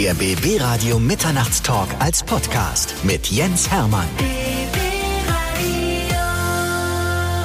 Der BB Radio Mitternachtstalk als Podcast mit Jens Hermann.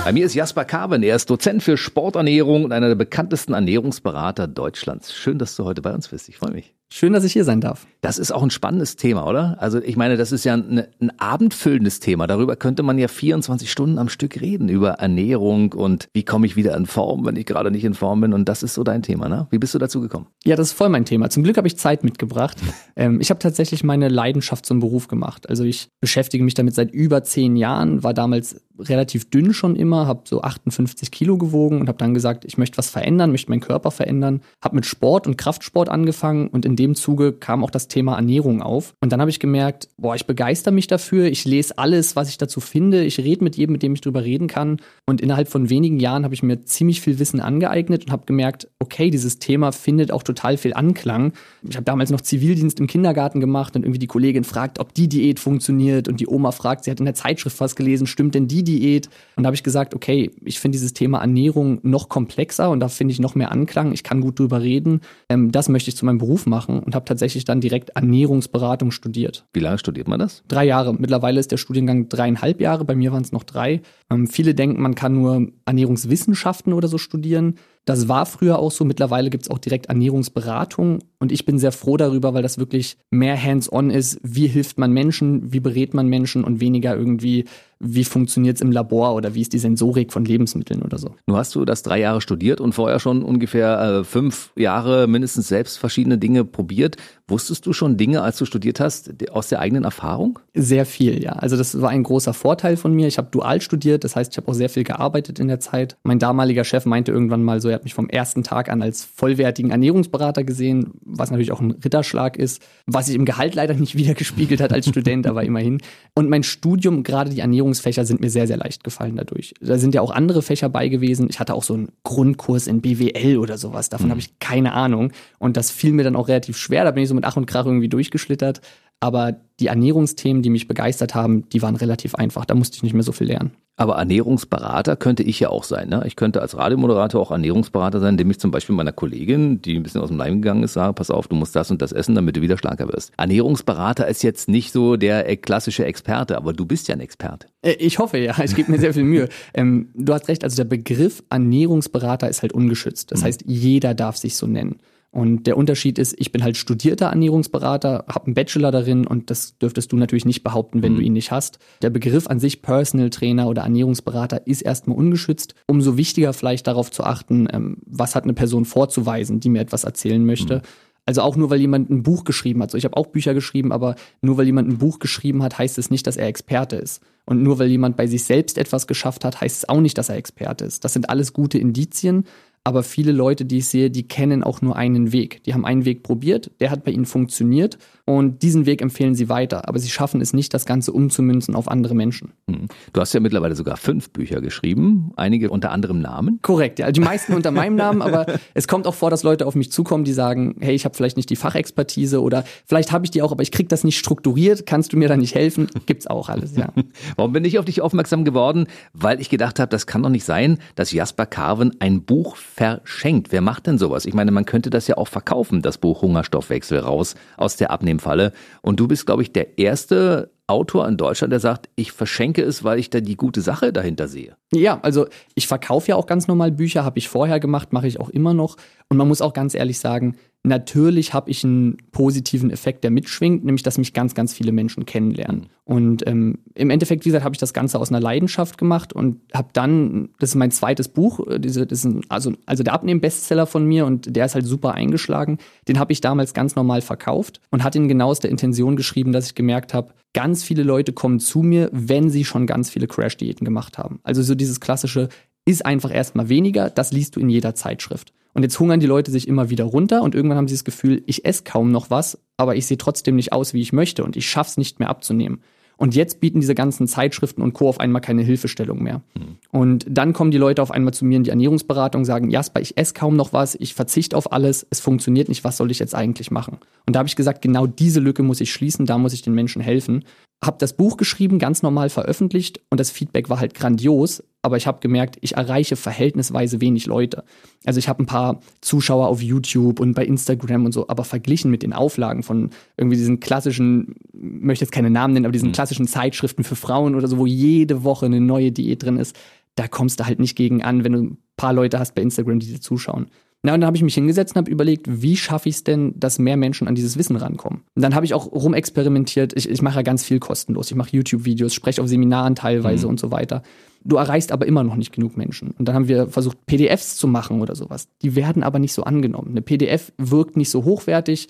Bei mir ist Jasper Carven. Er ist Dozent für Sporternährung und einer der bekanntesten Ernährungsberater Deutschlands. Schön, dass du heute bei uns bist. Ich freue mich. Schön, dass ich hier sein darf. Das ist auch ein spannendes Thema, oder? Also ich meine, das ist ja ein, ein abendfüllendes Thema. Darüber könnte man ja 24 Stunden am Stück reden, über Ernährung und wie komme ich wieder in Form, wenn ich gerade nicht in Form bin. Und das ist so dein Thema, ne? Wie bist du dazu gekommen? Ja, das ist voll mein Thema. Zum Glück habe ich Zeit mitgebracht. ähm, ich habe tatsächlich meine Leidenschaft zum Beruf gemacht. Also ich beschäftige mich damit seit über zehn Jahren, war damals relativ dünn schon immer, habe so 58 Kilo gewogen und habe dann gesagt, ich möchte was verändern, möchte meinen Körper verändern. Habe mit Sport und Kraftsport angefangen und in dem Zuge kam auch das Thema Ernährung auf. Und dann habe ich gemerkt, boah, ich begeister mich dafür, ich lese alles, was ich dazu finde, ich rede mit jedem, mit dem ich drüber reden kann. Und innerhalb von wenigen Jahren habe ich mir ziemlich viel Wissen angeeignet und habe gemerkt, okay, dieses Thema findet auch total viel Anklang. Ich habe damals noch Zivildienst im Kindergarten gemacht und irgendwie die Kollegin fragt, ob die Diät funktioniert und die Oma fragt, sie hat in der Zeitschrift was gelesen, stimmt denn die Diät? Und da habe ich gesagt, okay, ich finde dieses Thema Ernährung noch komplexer und da finde ich noch mehr Anklang. Ich kann gut drüber reden. Ähm, das möchte ich zu meinem Beruf machen und habe tatsächlich dann direkt Ernährungsberatung studiert. Wie lange studiert man das? Drei Jahre. Mittlerweile ist der Studiengang dreieinhalb Jahre. Bei mir waren es noch drei. Ähm, viele denken, man kann nur Ernährungswissenschaften oder so studieren. Das war früher auch so. Mittlerweile gibt es auch direkt Ernährungsberatung. Und ich bin sehr froh darüber, weil das wirklich mehr hands-on ist. Wie hilft man Menschen? Wie berät man Menschen? Und weniger irgendwie, wie funktioniert es im Labor oder wie ist die Sensorik von Lebensmitteln oder so. Nun hast du das drei Jahre studiert und vorher schon ungefähr äh, fünf Jahre mindestens selbst verschiedene Dinge probiert. Wusstest du schon Dinge, als du studiert hast, aus der eigenen Erfahrung? Sehr viel, ja. Also das war ein großer Vorteil von mir. Ich habe dual studiert, das heißt, ich habe auch sehr viel gearbeitet in der Zeit. Mein damaliger Chef meinte irgendwann mal so, er hat mich vom ersten Tag an als vollwertigen Ernährungsberater gesehen, was natürlich auch ein Ritterschlag ist, was sich im Gehalt leider nicht wiedergespiegelt hat als Student, aber immerhin. Und mein Studium, gerade die Ernährungsfächer, sind mir sehr, sehr leicht gefallen dadurch. Da sind ja auch andere Fächer bei gewesen. Ich hatte auch so einen Grundkurs in BWL oder sowas. Davon mhm. habe ich keine Ahnung. Und das fiel mir dann auch relativ schwer. Da bin ich so mit Ach und Krach irgendwie durchgeschlittert. Aber die Ernährungsthemen, die mich begeistert haben, die waren relativ einfach. Da musste ich nicht mehr so viel lernen. Aber Ernährungsberater könnte ich ja auch sein. Ne? Ich könnte als Radiomoderator auch Ernährungsberater sein, indem ich zum Beispiel meiner Kollegin, die ein bisschen aus dem Leim gegangen ist, sage, pass auf, du musst das und das essen, damit du wieder schlanker wirst. Ernährungsberater ist jetzt nicht so der klassische Experte, aber du bist ja ein Experte. Äh, ich hoffe ja, ich gebe mir sehr viel Mühe. Ähm, du hast recht, also der Begriff Ernährungsberater ist halt ungeschützt. Das mhm. heißt, jeder darf sich so nennen. Und der Unterschied ist, ich bin halt studierter Ernährungsberater, habe einen Bachelor darin und das dürftest du natürlich nicht behaupten, wenn mhm. du ihn nicht hast. Der Begriff an sich Personal Trainer oder Ernährungsberater ist erstmal ungeschützt. Umso wichtiger vielleicht darauf zu achten, ähm, was hat eine Person vorzuweisen, die mir etwas erzählen möchte. Mhm. Also auch nur weil jemand ein Buch geschrieben hat. So, ich habe auch Bücher geschrieben, aber nur weil jemand ein Buch geschrieben hat, heißt es nicht, dass er Experte ist. Und nur weil jemand bei sich selbst etwas geschafft hat, heißt es auch nicht, dass er Experte ist. Das sind alles gute Indizien, aber viele Leute, die ich sehe, die kennen auch nur einen Weg. Die haben einen Weg probiert, der hat bei ihnen funktioniert und diesen Weg empfehlen sie weiter. Aber sie schaffen es nicht, das Ganze umzumünzen auf andere Menschen. Hm. Du hast ja mittlerweile sogar fünf Bücher geschrieben, einige unter anderem Namen. Korrekt, ja. Die meisten unter meinem Namen, aber es kommt auch vor, dass Leute auf mich zukommen, die sagen, hey, ich habe vielleicht nicht die Fachexpertise oder vielleicht habe ich die auch, aber ich kriege das nicht strukturiert. Kannst du mir da nicht helfen? Gibt's auch alles, ja. Warum bin ich auf dich aufmerksam geworden? Weil ich gedacht habe, das kann doch nicht sein, dass Jasper Carven ein Buch verschenkt. Wer macht denn sowas? Ich meine, man könnte das ja auch verkaufen, das Buch Hungerstoffwechsel raus aus der Abnehmfalle. Und du bist, glaube ich, der erste Autor in Deutschland, der sagt, ich verschenke es, weil ich da die gute Sache dahinter sehe. Ja, also ich verkaufe ja auch ganz normal Bücher, habe ich vorher gemacht, mache ich auch immer noch. Und man muss auch ganz ehrlich sagen, Natürlich habe ich einen positiven Effekt, der mitschwingt, nämlich dass mich ganz, ganz viele Menschen kennenlernen. Und ähm, im Endeffekt, wie gesagt, habe ich das Ganze aus einer Leidenschaft gemacht und habe dann, das ist mein zweites Buch, äh, diese, das ist ein, also, also der Abnehmen-Bestseller von mir und der ist halt super eingeschlagen. Den habe ich damals ganz normal verkauft und hatte ihn genau aus der Intention geschrieben, dass ich gemerkt habe, ganz viele Leute kommen zu mir, wenn sie schon ganz viele Crash-Diäten gemacht haben. Also so dieses klassische, ist einfach erstmal weniger, das liest du in jeder Zeitschrift. Und jetzt hungern die Leute sich immer wieder runter und irgendwann haben sie das Gefühl, ich esse kaum noch was, aber ich sehe trotzdem nicht aus, wie ich möchte und ich schaff's nicht mehr abzunehmen. Und jetzt bieten diese ganzen Zeitschriften und Co. auf einmal keine Hilfestellung mehr. Mhm. Und dann kommen die Leute auf einmal zu mir in die Ernährungsberatung und sagen, Jasper, ich esse kaum noch was, ich verzichte auf alles, es funktioniert nicht, was soll ich jetzt eigentlich machen? Und da habe ich gesagt, genau diese Lücke muss ich schließen, da muss ich den Menschen helfen. Hab das Buch geschrieben, ganz normal veröffentlicht und das Feedback war halt grandios, aber ich habe gemerkt, ich erreiche verhältnisweise wenig Leute. Also ich habe ein paar Zuschauer auf YouTube und bei Instagram und so, aber verglichen mit den Auflagen von irgendwie diesen klassischen, möchte jetzt keine Namen nennen, aber diesen mhm. klassischen Zeitschriften für Frauen oder so, wo jede Woche eine neue Diät drin ist, da kommst du halt nicht gegen an, wenn du ein paar Leute hast bei Instagram, die dir zuschauen. Na, und dann habe ich mich hingesetzt und habe überlegt, wie schaffe ich es denn, dass mehr Menschen an dieses Wissen rankommen? Und dann habe ich auch rumexperimentiert. Ich, ich mache ja ganz viel kostenlos. Ich mache YouTube-Videos, spreche auf Seminaren teilweise mhm. und so weiter. Du erreichst aber immer noch nicht genug Menschen. Und dann haben wir versucht, PDFs zu machen oder sowas. Die werden aber nicht so angenommen. Eine PDF wirkt nicht so hochwertig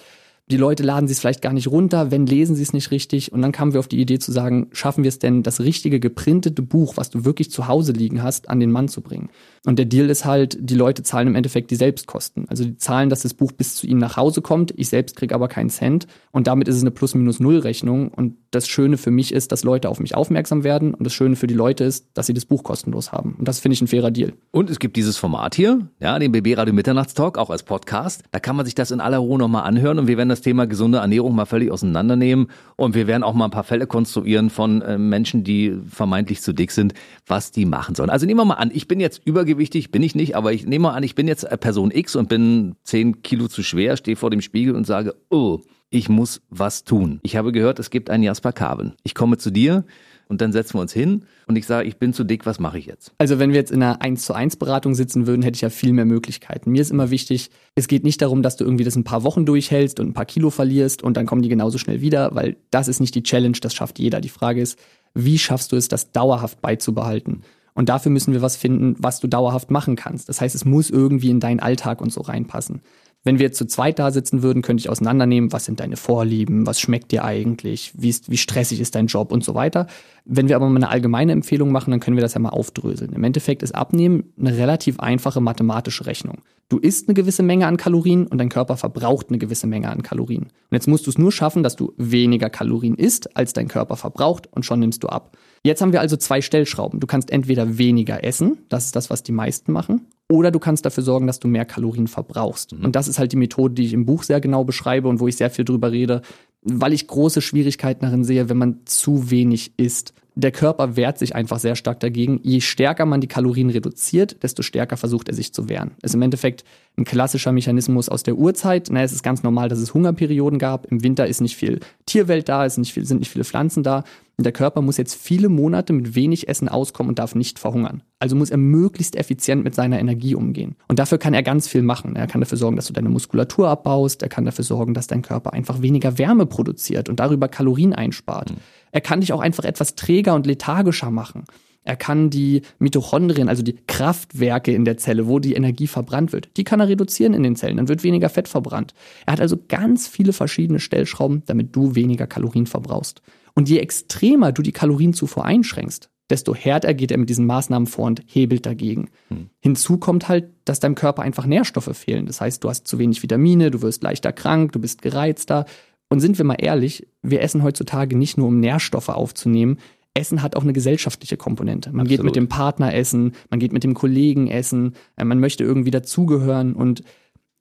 die Leute laden sie es vielleicht gar nicht runter, wenn lesen sie es nicht richtig. Und dann kamen wir auf die Idee zu sagen, schaffen wir es denn, das richtige geprintete Buch, was du wirklich zu Hause liegen hast, an den Mann zu bringen. Und der Deal ist halt, die Leute zahlen im Endeffekt die Selbstkosten. Also die zahlen, dass das Buch bis zu ihnen nach Hause kommt. Ich selbst kriege aber keinen Cent. Und damit ist es eine Plus-Minus-Null-Rechnung. Und das Schöne für mich ist, dass Leute auf mich aufmerksam werden. Und das Schöne für die Leute ist, dass sie das Buch kostenlos haben. Und das finde ich ein fairer Deal. Und es gibt dieses Format hier, ja, den BB Radio Mitternachtstalk, auch als Podcast. Da kann man sich das in aller Ruhe nochmal anhören. Und wir werden das Thema gesunde Ernährung mal völlig auseinandernehmen und wir werden auch mal ein paar Fälle konstruieren von äh, Menschen, die vermeintlich zu dick sind, was die machen sollen. Also nehmen wir mal an, ich bin jetzt übergewichtig, bin ich nicht, aber ich nehme mal an, ich bin jetzt Person X und bin 10 Kilo zu schwer, stehe vor dem Spiegel und sage, oh, ich muss was tun. Ich habe gehört, es gibt einen Jasper Carven. Ich komme zu dir, und dann setzen wir uns hin und ich sage, ich bin zu dick, was mache ich jetzt? Also wenn wir jetzt in einer 1 zu 1 Beratung sitzen würden, hätte ich ja viel mehr Möglichkeiten. Mir ist immer wichtig, es geht nicht darum, dass du irgendwie das ein paar Wochen durchhältst und ein paar Kilo verlierst und dann kommen die genauso schnell wieder, weil das ist nicht die Challenge, das schafft jeder. Die Frage ist, wie schaffst du es, das dauerhaft beizubehalten? Und dafür müssen wir was finden, was du dauerhaft machen kannst. Das heißt, es muss irgendwie in deinen Alltag und so reinpassen. Wenn wir jetzt zu zweit da sitzen würden, könnte ich auseinandernehmen, was sind deine Vorlieben, was schmeckt dir eigentlich, wie, ist, wie stressig ist dein Job und so weiter. Wenn wir aber mal eine allgemeine Empfehlung machen, dann können wir das ja mal aufdröseln. Im Endeffekt ist Abnehmen eine relativ einfache mathematische Rechnung. Du isst eine gewisse Menge an Kalorien und dein Körper verbraucht eine gewisse Menge an Kalorien. Und jetzt musst du es nur schaffen, dass du weniger Kalorien isst, als dein Körper verbraucht und schon nimmst du ab. Jetzt haben wir also zwei Stellschrauben. Du kannst entweder weniger essen, das ist das, was die meisten machen, oder du kannst dafür sorgen, dass du mehr Kalorien verbrauchst. Mhm. Und das ist halt die Methode, die ich im Buch sehr genau beschreibe und wo ich sehr viel drüber rede, weil ich große Schwierigkeiten darin sehe, wenn man zu wenig isst. Der Körper wehrt sich einfach sehr stark dagegen. Je stärker man die Kalorien reduziert, desto stärker versucht er sich zu wehren. Ist im Endeffekt ein klassischer Mechanismus aus der Urzeit. Na, es ist ganz normal, dass es Hungerperioden gab. Im Winter ist nicht viel Tierwelt da, ist nicht viel, sind nicht viele Pflanzen da. Und der Körper muss jetzt viele Monate mit wenig Essen auskommen und darf nicht verhungern. Also muss er möglichst effizient mit seiner Energie umgehen. Und dafür kann er ganz viel machen. Er kann dafür sorgen, dass du deine Muskulatur abbaust. Er kann dafür sorgen, dass dein Körper einfach weniger Wärme produziert und darüber Kalorien einspart. Mhm. Er kann dich auch einfach etwas träger und lethargischer machen. Er kann die Mitochondrien, also die Kraftwerke in der Zelle, wo die Energie verbrannt wird, die kann er reduzieren in den Zellen. Dann wird weniger Fett verbrannt. Er hat also ganz viele verschiedene Stellschrauben, damit du weniger Kalorien verbrauchst. Und je extremer du die Kalorienzufuhr einschränkst, desto härter geht er mit diesen Maßnahmen vor und hebelt dagegen. Hm. Hinzu kommt halt, dass deinem Körper einfach Nährstoffe fehlen. Das heißt, du hast zu wenig Vitamine, du wirst leichter krank, du bist gereizter. Und sind wir mal ehrlich, wir essen heutzutage nicht nur, um Nährstoffe aufzunehmen. Essen hat auch eine gesellschaftliche Komponente. Man Absolut. geht mit dem Partner essen, man geht mit dem Kollegen essen, äh, man möchte irgendwie dazugehören. Und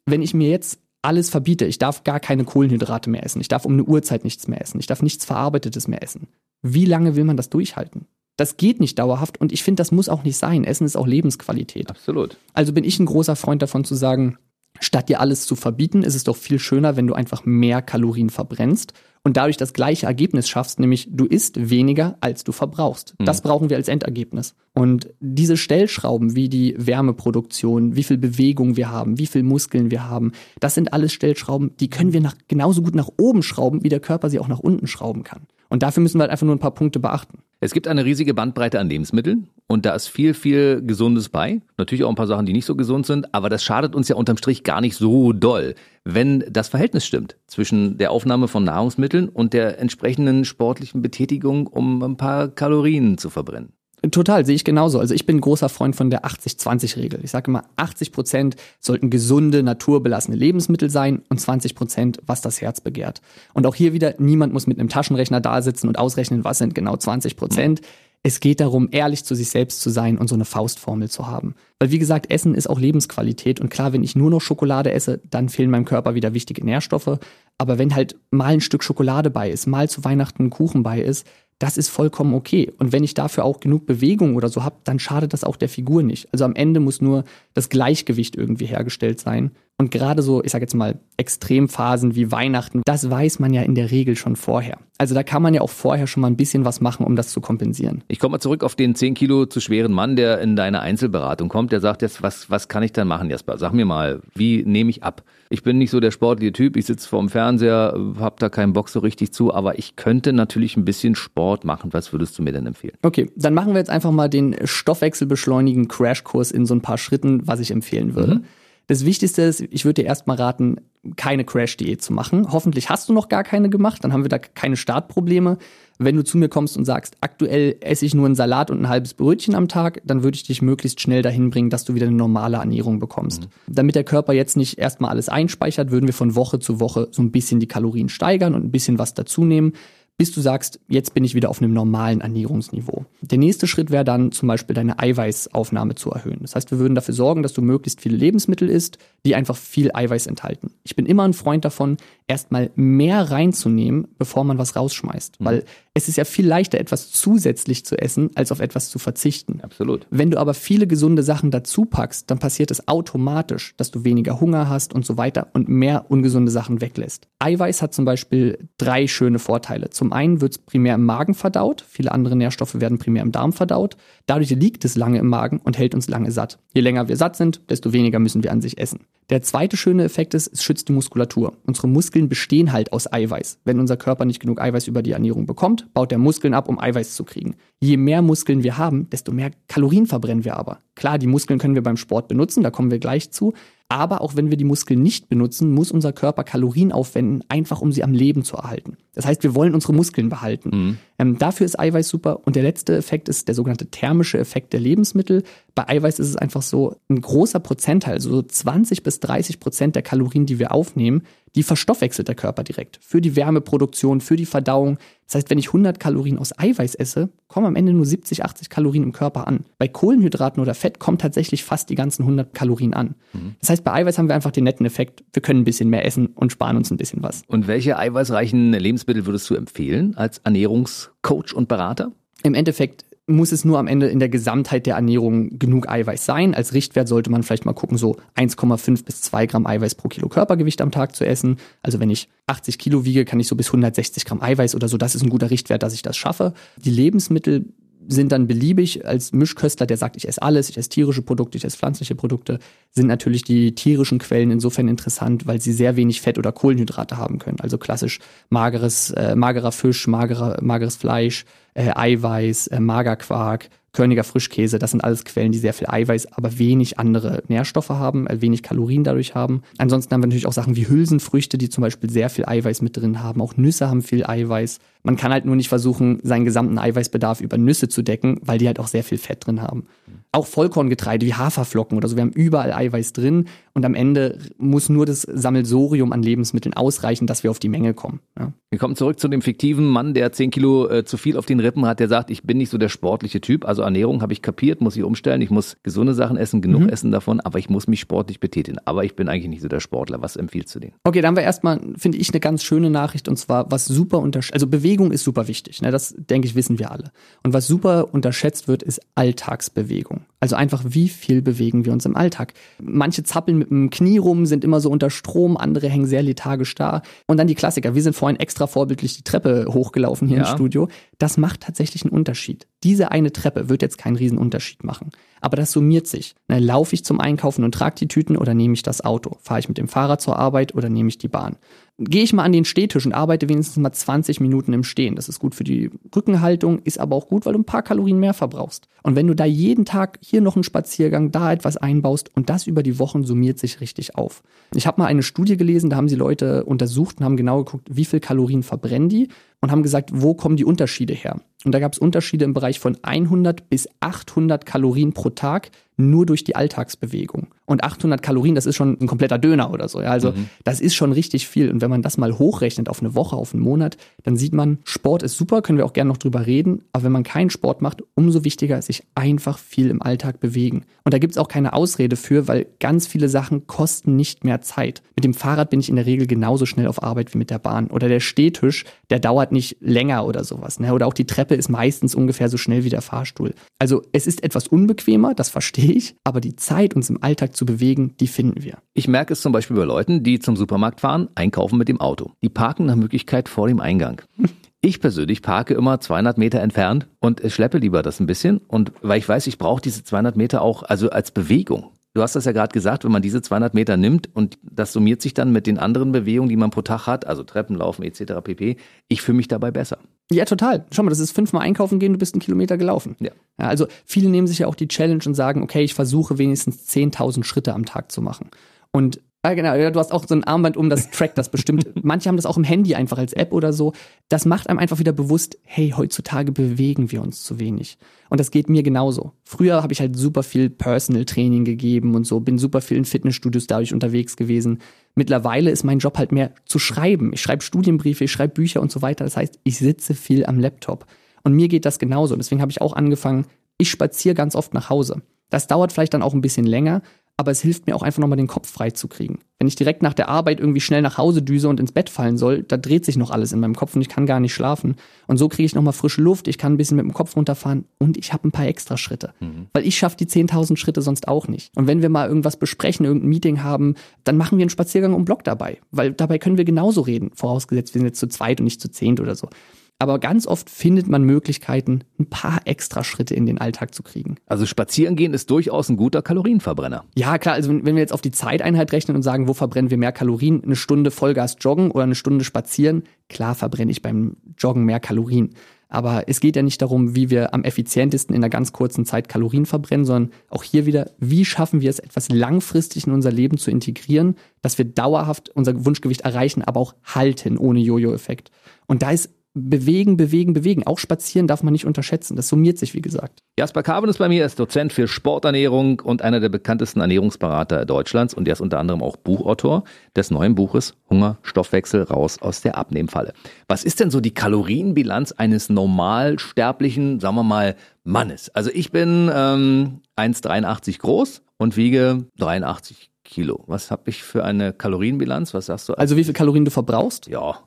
wenn ich mir jetzt alles verbiete. Ich darf gar keine Kohlenhydrate mehr essen. Ich darf um eine Uhrzeit nichts mehr essen. Ich darf nichts Verarbeitetes mehr essen. Wie lange will man das durchhalten? Das geht nicht dauerhaft und ich finde, das muss auch nicht sein. Essen ist auch Lebensqualität. Absolut. Also bin ich ein großer Freund davon zu sagen, statt dir alles zu verbieten, ist es doch viel schöner, wenn du einfach mehr Kalorien verbrennst und dadurch das gleiche Ergebnis schaffst, nämlich du isst weniger, als du verbrauchst. Mhm. Das brauchen wir als Endergebnis. Und diese Stellschrauben, wie die Wärmeproduktion, wie viel Bewegung wir haben, wie viel Muskeln wir haben, das sind alles Stellschrauben, die können wir nach, genauso gut nach oben schrauben, wie der Körper sie auch nach unten schrauben kann. Und dafür müssen wir halt einfach nur ein paar Punkte beachten. Es gibt eine riesige Bandbreite an Lebensmitteln und da ist viel, viel Gesundes bei. Natürlich auch ein paar Sachen, die nicht so gesund sind, aber das schadet uns ja unterm Strich gar nicht so doll, wenn das Verhältnis stimmt zwischen der Aufnahme von Nahrungsmitteln und der entsprechenden sportlichen Betätigung, um ein paar Kalorien zu verbrennen. Total, sehe ich genauso. Also ich bin großer Freund von der 80-20-Regel. Ich sage immer, 80 Prozent sollten gesunde, naturbelassene Lebensmittel sein und 20 Prozent, was das Herz begehrt. Und auch hier wieder, niemand muss mit einem Taschenrechner da sitzen und ausrechnen, was sind genau 20 Prozent. Es geht darum, ehrlich zu sich selbst zu sein und so eine Faustformel zu haben. Weil wie gesagt, Essen ist auch Lebensqualität und klar, wenn ich nur noch Schokolade esse, dann fehlen meinem Körper wieder wichtige Nährstoffe. Aber wenn halt mal ein Stück Schokolade bei ist, mal zu Weihnachten ein Kuchen bei ist, das ist vollkommen okay. Und wenn ich dafür auch genug Bewegung oder so habe, dann schadet das auch der Figur nicht. Also am Ende muss nur das Gleichgewicht irgendwie hergestellt sein. Und gerade so, ich sage jetzt mal, Extremphasen wie Weihnachten, das weiß man ja in der Regel schon vorher. Also da kann man ja auch vorher schon mal ein bisschen was machen, um das zu kompensieren. Ich komme mal zurück auf den 10 Kilo zu schweren Mann, der in deine Einzelberatung kommt. Der sagt jetzt, was, was kann ich dann machen, Jasper? Sag mir mal, wie nehme ich ab? Ich bin nicht so der sportliche Typ, ich sitze vorm Fernseher, habe da keinen Bock so richtig zu, aber ich könnte natürlich ein bisschen Sport machen. Was würdest du mir denn empfehlen? Okay, dann machen wir jetzt einfach mal den Stoffwechselbeschleunigen Crashkurs in so ein paar Schritten, was ich empfehlen würde. Mhm. Das Wichtigste ist, ich würde dir erstmal raten, keine Crash-Diät zu machen. Hoffentlich hast du noch gar keine gemacht, dann haben wir da keine Startprobleme. Wenn du zu mir kommst und sagst, aktuell esse ich nur einen Salat und ein halbes Brötchen am Tag, dann würde ich dich möglichst schnell dahin bringen, dass du wieder eine normale Ernährung bekommst. Mhm. Damit der Körper jetzt nicht erstmal alles einspeichert, würden wir von Woche zu Woche so ein bisschen die Kalorien steigern und ein bisschen was dazu nehmen bis du sagst, jetzt bin ich wieder auf einem normalen Ernährungsniveau. Der nächste Schritt wäre dann zum Beispiel deine Eiweißaufnahme zu erhöhen. Das heißt, wir würden dafür sorgen, dass du möglichst viele Lebensmittel isst, die einfach viel Eiweiß enthalten. Ich bin immer ein Freund davon, erstmal mehr reinzunehmen, bevor man was rausschmeißt. Mhm. Weil es ist ja viel leichter, etwas zusätzlich zu essen, als auf etwas zu verzichten. Absolut. Wenn du aber viele gesunde Sachen dazu packst, dann passiert es automatisch, dass du weniger Hunger hast und so weiter und mehr ungesunde Sachen weglässt. Eiweiß hat zum Beispiel drei schöne Vorteile. Zum einen wird es primär im Magen verdaut, viele andere Nährstoffe werden primär im Darm verdaut. Dadurch liegt es lange im Magen und hält uns lange satt. Je länger wir satt sind, desto weniger müssen wir an sich essen. Der zweite schöne Effekt ist, es schützt die Muskulatur. Unsere Muskeln bestehen halt aus Eiweiß. Wenn unser Körper nicht genug Eiweiß über die Ernährung bekommt, baut er Muskeln ab, um Eiweiß zu kriegen. Je mehr Muskeln wir haben, desto mehr Kalorien verbrennen wir aber. Klar, die Muskeln können wir beim Sport benutzen, da kommen wir gleich zu. Aber auch wenn wir die Muskeln nicht benutzen, muss unser Körper Kalorien aufwenden, einfach um sie am Leben zu erhalten. Das heißt, wir wollen unsere Muskeln behalten. Mhm. Ähm, dafür ist Eiweiß super. Und der letzte Effekt ist der sogenannte thermische Effekt der Lebensmittel. Bei Eiweiß ist es einfach so, ein großer Prozentteil, so 20 bis 30 Prozent der Kalorien, die wir aufnehmen, die verstoffwechselt der Körper direkt. Für die Wärmeproduktion, für die Verdauung. Das heißt, wenn ich 100 Kalorien aus Eiweiß esse, kommen am Ende nur 70, 80 Kalorien im Körper an. Bei Kohlenhydraten oder Fett kommt tatsächlich fast die ganzen 100 Kalorien an. Mhm. Das heißt, bei Eiweiß haben wir einfach den netten Effekt, wir können ein bisschen mehr essen und sparen uns ein bisschen was. Und welche eiweißreichen Lebensmittel würdest du empfehlen als Ernährungscoach und Berater? Im Endeffekt muss es nur am Ende in der Gesamtheit der Ernährung genug Eiweiß sein. Als Richtwert sollte man vielleicht mal gucken, so 1,5 bis 2 Gramm Eiweiß pro Kilo Körpergewicht am Tag zu essen. Also wenn ich 80 Kilo wiege, kann ich so bis 160 Gramm Eiweiß oder so. Das ist ein guter Richtwert, dass ich das schaffe. Die Lebensmittel sind dann beliebig als Mischköstler, der sagt, ich esse alles, ich esse tierische Produkte, ich esse pflanzliche Produkte, sind natürlich die tierischen Quellen insofern interessant, weil sie sehr wenig Fett oder Kohlenhydrate haben können. Also klassisch mageres, äh, magerer Fisch, magerer, mageres Fleisch, äh, Eiweiß, äh, Magerquark, Körniger Frischkäse, das sind alles Quellen, die sehr viel Eiweiß, aber wenig andere Nährstoffe haben, äh, wenig Kalorien dadurch haben. Ansonsten haben wir natürlich auch Sachen wie Hülsenfrüchte, die zum Beispiel sehr viel Eiweiß mit drin haben. Auch Nüsse haben viel Eiweiß. Man kann halt nur nicht versuchen, seinen gesamten Eiweißbedarf über Nüsse zu decken, weil die halt auch sehr viel Fett drin haben. Auch Vollkorngetreide wie Haferflocken oder so, wir haben überall Eiweiß drin und am Ende muss nur das Sammelsorium an Lebensmitteln ausreichen, dass wir auf die Menge kommen. Ja. Wir kommen zurück zu dem fiktiven Mann, der 10 Kilo äh, zu viel auf den Rippen hat, der sagt, ich bin nicht so der sportliche Typ, also Ernährung habe ich kapiert, muss ich umstellen, ich muss gesunde Sachen essen, genug mhm. essen davon, aber ich muss mich sportlich betätigen. Aber ich bin eigentlich nicht so der Sportler. Was empfiehlst du denen? Okay, dann haben wir erstmal, finde ich, eine ganz schöne Nachricht und zwar, was super unterschätzt, also Bewegung ist super wichtig, ne? das denke ich, wissen wir alle. Und was super unterschätzt wird, ist Alltagsbewegung. Also einfach, wie viel bewegen wir uns im Alltag? Manche zappeln mit dem Knie rum, sind immer so unter Strom, andere hängen sehr lethargisch da. Und dann die Klassiker. Wir sind vorhin extra vorbildlich die Treppe hochgelaufen hier ja. im Studio. Das macht tatsächlich einen Unterschied. Diese eine Treppe wird jetzt keinen riesen Unterschied machen. Aber das summiert sich. Na, laufe ich zum Einkaufen und trage die Tüten oder nehme ich das Auto? Fahre ich mit dem Fahrrad zur Arbeit oder nehme ich die Bahn? gehe ich mal an den Stehtisch und arbeite wenigstens mal 20 Minuten im Stehen. Das ist gut für die Rückenhaltung, ist aber auch gut, weil du ein paar Kalorien mehr verbrauchst. Und wenn du da jeden Tag hier noch einen Spaziergang, da etwas einbaust und das über die Wochen summiert sich richtig auf. Ich habe mal eine Studie gelesen, da haben sie Leute untersucht und haben genau geguckt, wie viel Kalorien verbrennen die und haben gesagt, wo kommen die Unterschiede her? Und da gab es Unterschiede im Bereich von 100 bis 800 Kalorien pro Tag nur durch die Alltagsbewegung. Und 800 Kalorien, das ist schon ein kompletter Döner oder so. Ja? Also mhm. das ist schon richtig viel. Und wenn man das mal hochrechnet auf eine Woche, auf einen Monat, dann sieht man, Sport ist super, können wir auch gerne noch drüber reden. Aber wenn man keinen Sport macht, umso wichtiger ist sich einfach viel im Alltag bewegen. Und da gibt's auch keine Ausrede für, weil ganz viele Sachen kosten nicht mehr Zeit. Mit dem Fahrrad bin ich in der Regel genauso schnell auf Arbeit wie mit der Bahn. Oder der Stehtisch, der dauert nicht länger oder sowas. Ne? Oder auch die Treppe ist meistens ungefähr so schnell wie der Fahrstuhl. Also es ist etwas unbequemer, das verstehe ich, aber die Zeit, uns im Alltag zu bewegen, die finden wir. Ich merke es zum Beispiel bei Leuten, die zum Supermarkt fahren, einkaufen mit dem Auto. Die parken nach Möglichkeit vor dem Eingang. Ich persönlich parke immer 200 Meter entfernt und schleppe lieber das ein bisschen. Und weil ich weiß, ich brauche diese 200 Meter auch also als Bewegung. Du hast das ja gerade gesagt, wenn man diese 200 Meter nimmt und das summiert sich dann mit den anderen Bewegungen, die man pro Tag hat, also Treppenlaufen etc. pp. Ich fühle mich dabei besser. Ja, total. Schau mal, das ist fünfmal einkaufen gehen, du bist einen Kilometer gelaufen. Ja. ja also viele nehmen sich ja auch die Challenge und sagen, okay, ich versuche wenigstens 10.000 Schritte am Tag zu machen. Und ja, genau. Ja, du hast auch so ein Armband um, das trackt das bestimmt. Manche haben das auch im Handy einfach als App oder so. Das macht einem einfach wieder bewusst, hey, heutzutage bewegen wir uns zu wenig. Und das geht mir genauso. Früher habe ich halt super viel Personal Training gegeben und so, bin super viel in Fitnessstudios dadurch unterwegs gewesen. Mittlerweile ist mein Job halt mehr zu schreiben. Ich schreibe Studienbriefe, ich schreibe Bücher und so weiter. Das heißt, ich sitze viel am Laptop. Und mir geht das genauso. Und deswegen habe ich auch angefangen, ich spaziere ganz oft nach Hause. Das dauert vielleicht dann auch ein bisschen länger, aber es hilft mir auch einfach nochmal den Kopf frei zu kriegen. Wenn ich direkt nach der Arbeit irgendwie schnell nach Hause düse und ins Bett fallen soll, da dreht sich noch alles in meinem Kopf und ich kann gar nicht schlafen. Und so kriege ich nochmal frische Luft, ich kann ein bisschen mit dem Kopf runterfahren und ich habe ein paar extra Schritte. Mhm. Weil ich schaffe die 10.000 Schritte sonst auch nicht. Und wenn wir mal irgendwas besprechen, irgendein Meeting haben, dann machen wir einen Spaziergang um Block dabei. Weil dabei können wir genauso reden, vorausgesetzt wir sind jetzt zu zweit und nicht zu zehnt oder so. Aber ganz oft findet man Möglichkeiten, ein paar extra Schritte in den Alltag zu kriegen. Also spazieren gehen ist durchaus ein guter Kalorienverbrenner. Ja, klar. Also wenn wir jetzt auf die Zeiteinheit rechnen und sagen, wo verbrennen wir mehr Kalorien? Eine Stunde Vollgas joggen oder eine Stunde spazieren? Klar verbrenne ich beim Joggen mehr Kalorien. Aber es geht ja nicht darum, wie wir am effizientesten in einer ganz kurzen Zeit Kalorien verbrennen, sondern auch hier wieder, wie schaffen wir es, etwas langfristig in unser Leben zu integrieren, dass wir dauerhaft unser Wunschgewicht erreichen, aber auch halten ohne Jojo-Effekt. Und da ist bewegen, bewegen, bewegen. Auch spazieren darf man nicht unterschätzen. Das summiert sich, wie gesagt. Jasper Carven ist bei mir, er ist Dozent für Sporternährung und einer der bekanntesten Ernährungsberater Deutschlands und er ist unter anderem auch Buchautor des neuen Buches Hunger, Stoffwechsel raus aus der Abnehmfalle. Was ist denn so die Kalorienbilanz eines normalsterblichen, sagen wir mal, Mannes? Also ich bin ähm, 1,83 groß und wiege 83 Kilo. Was habe ich für eine Kalorienbilanz? Was sagst du? Also wie viel Kalorien du verbrauchst? Ja.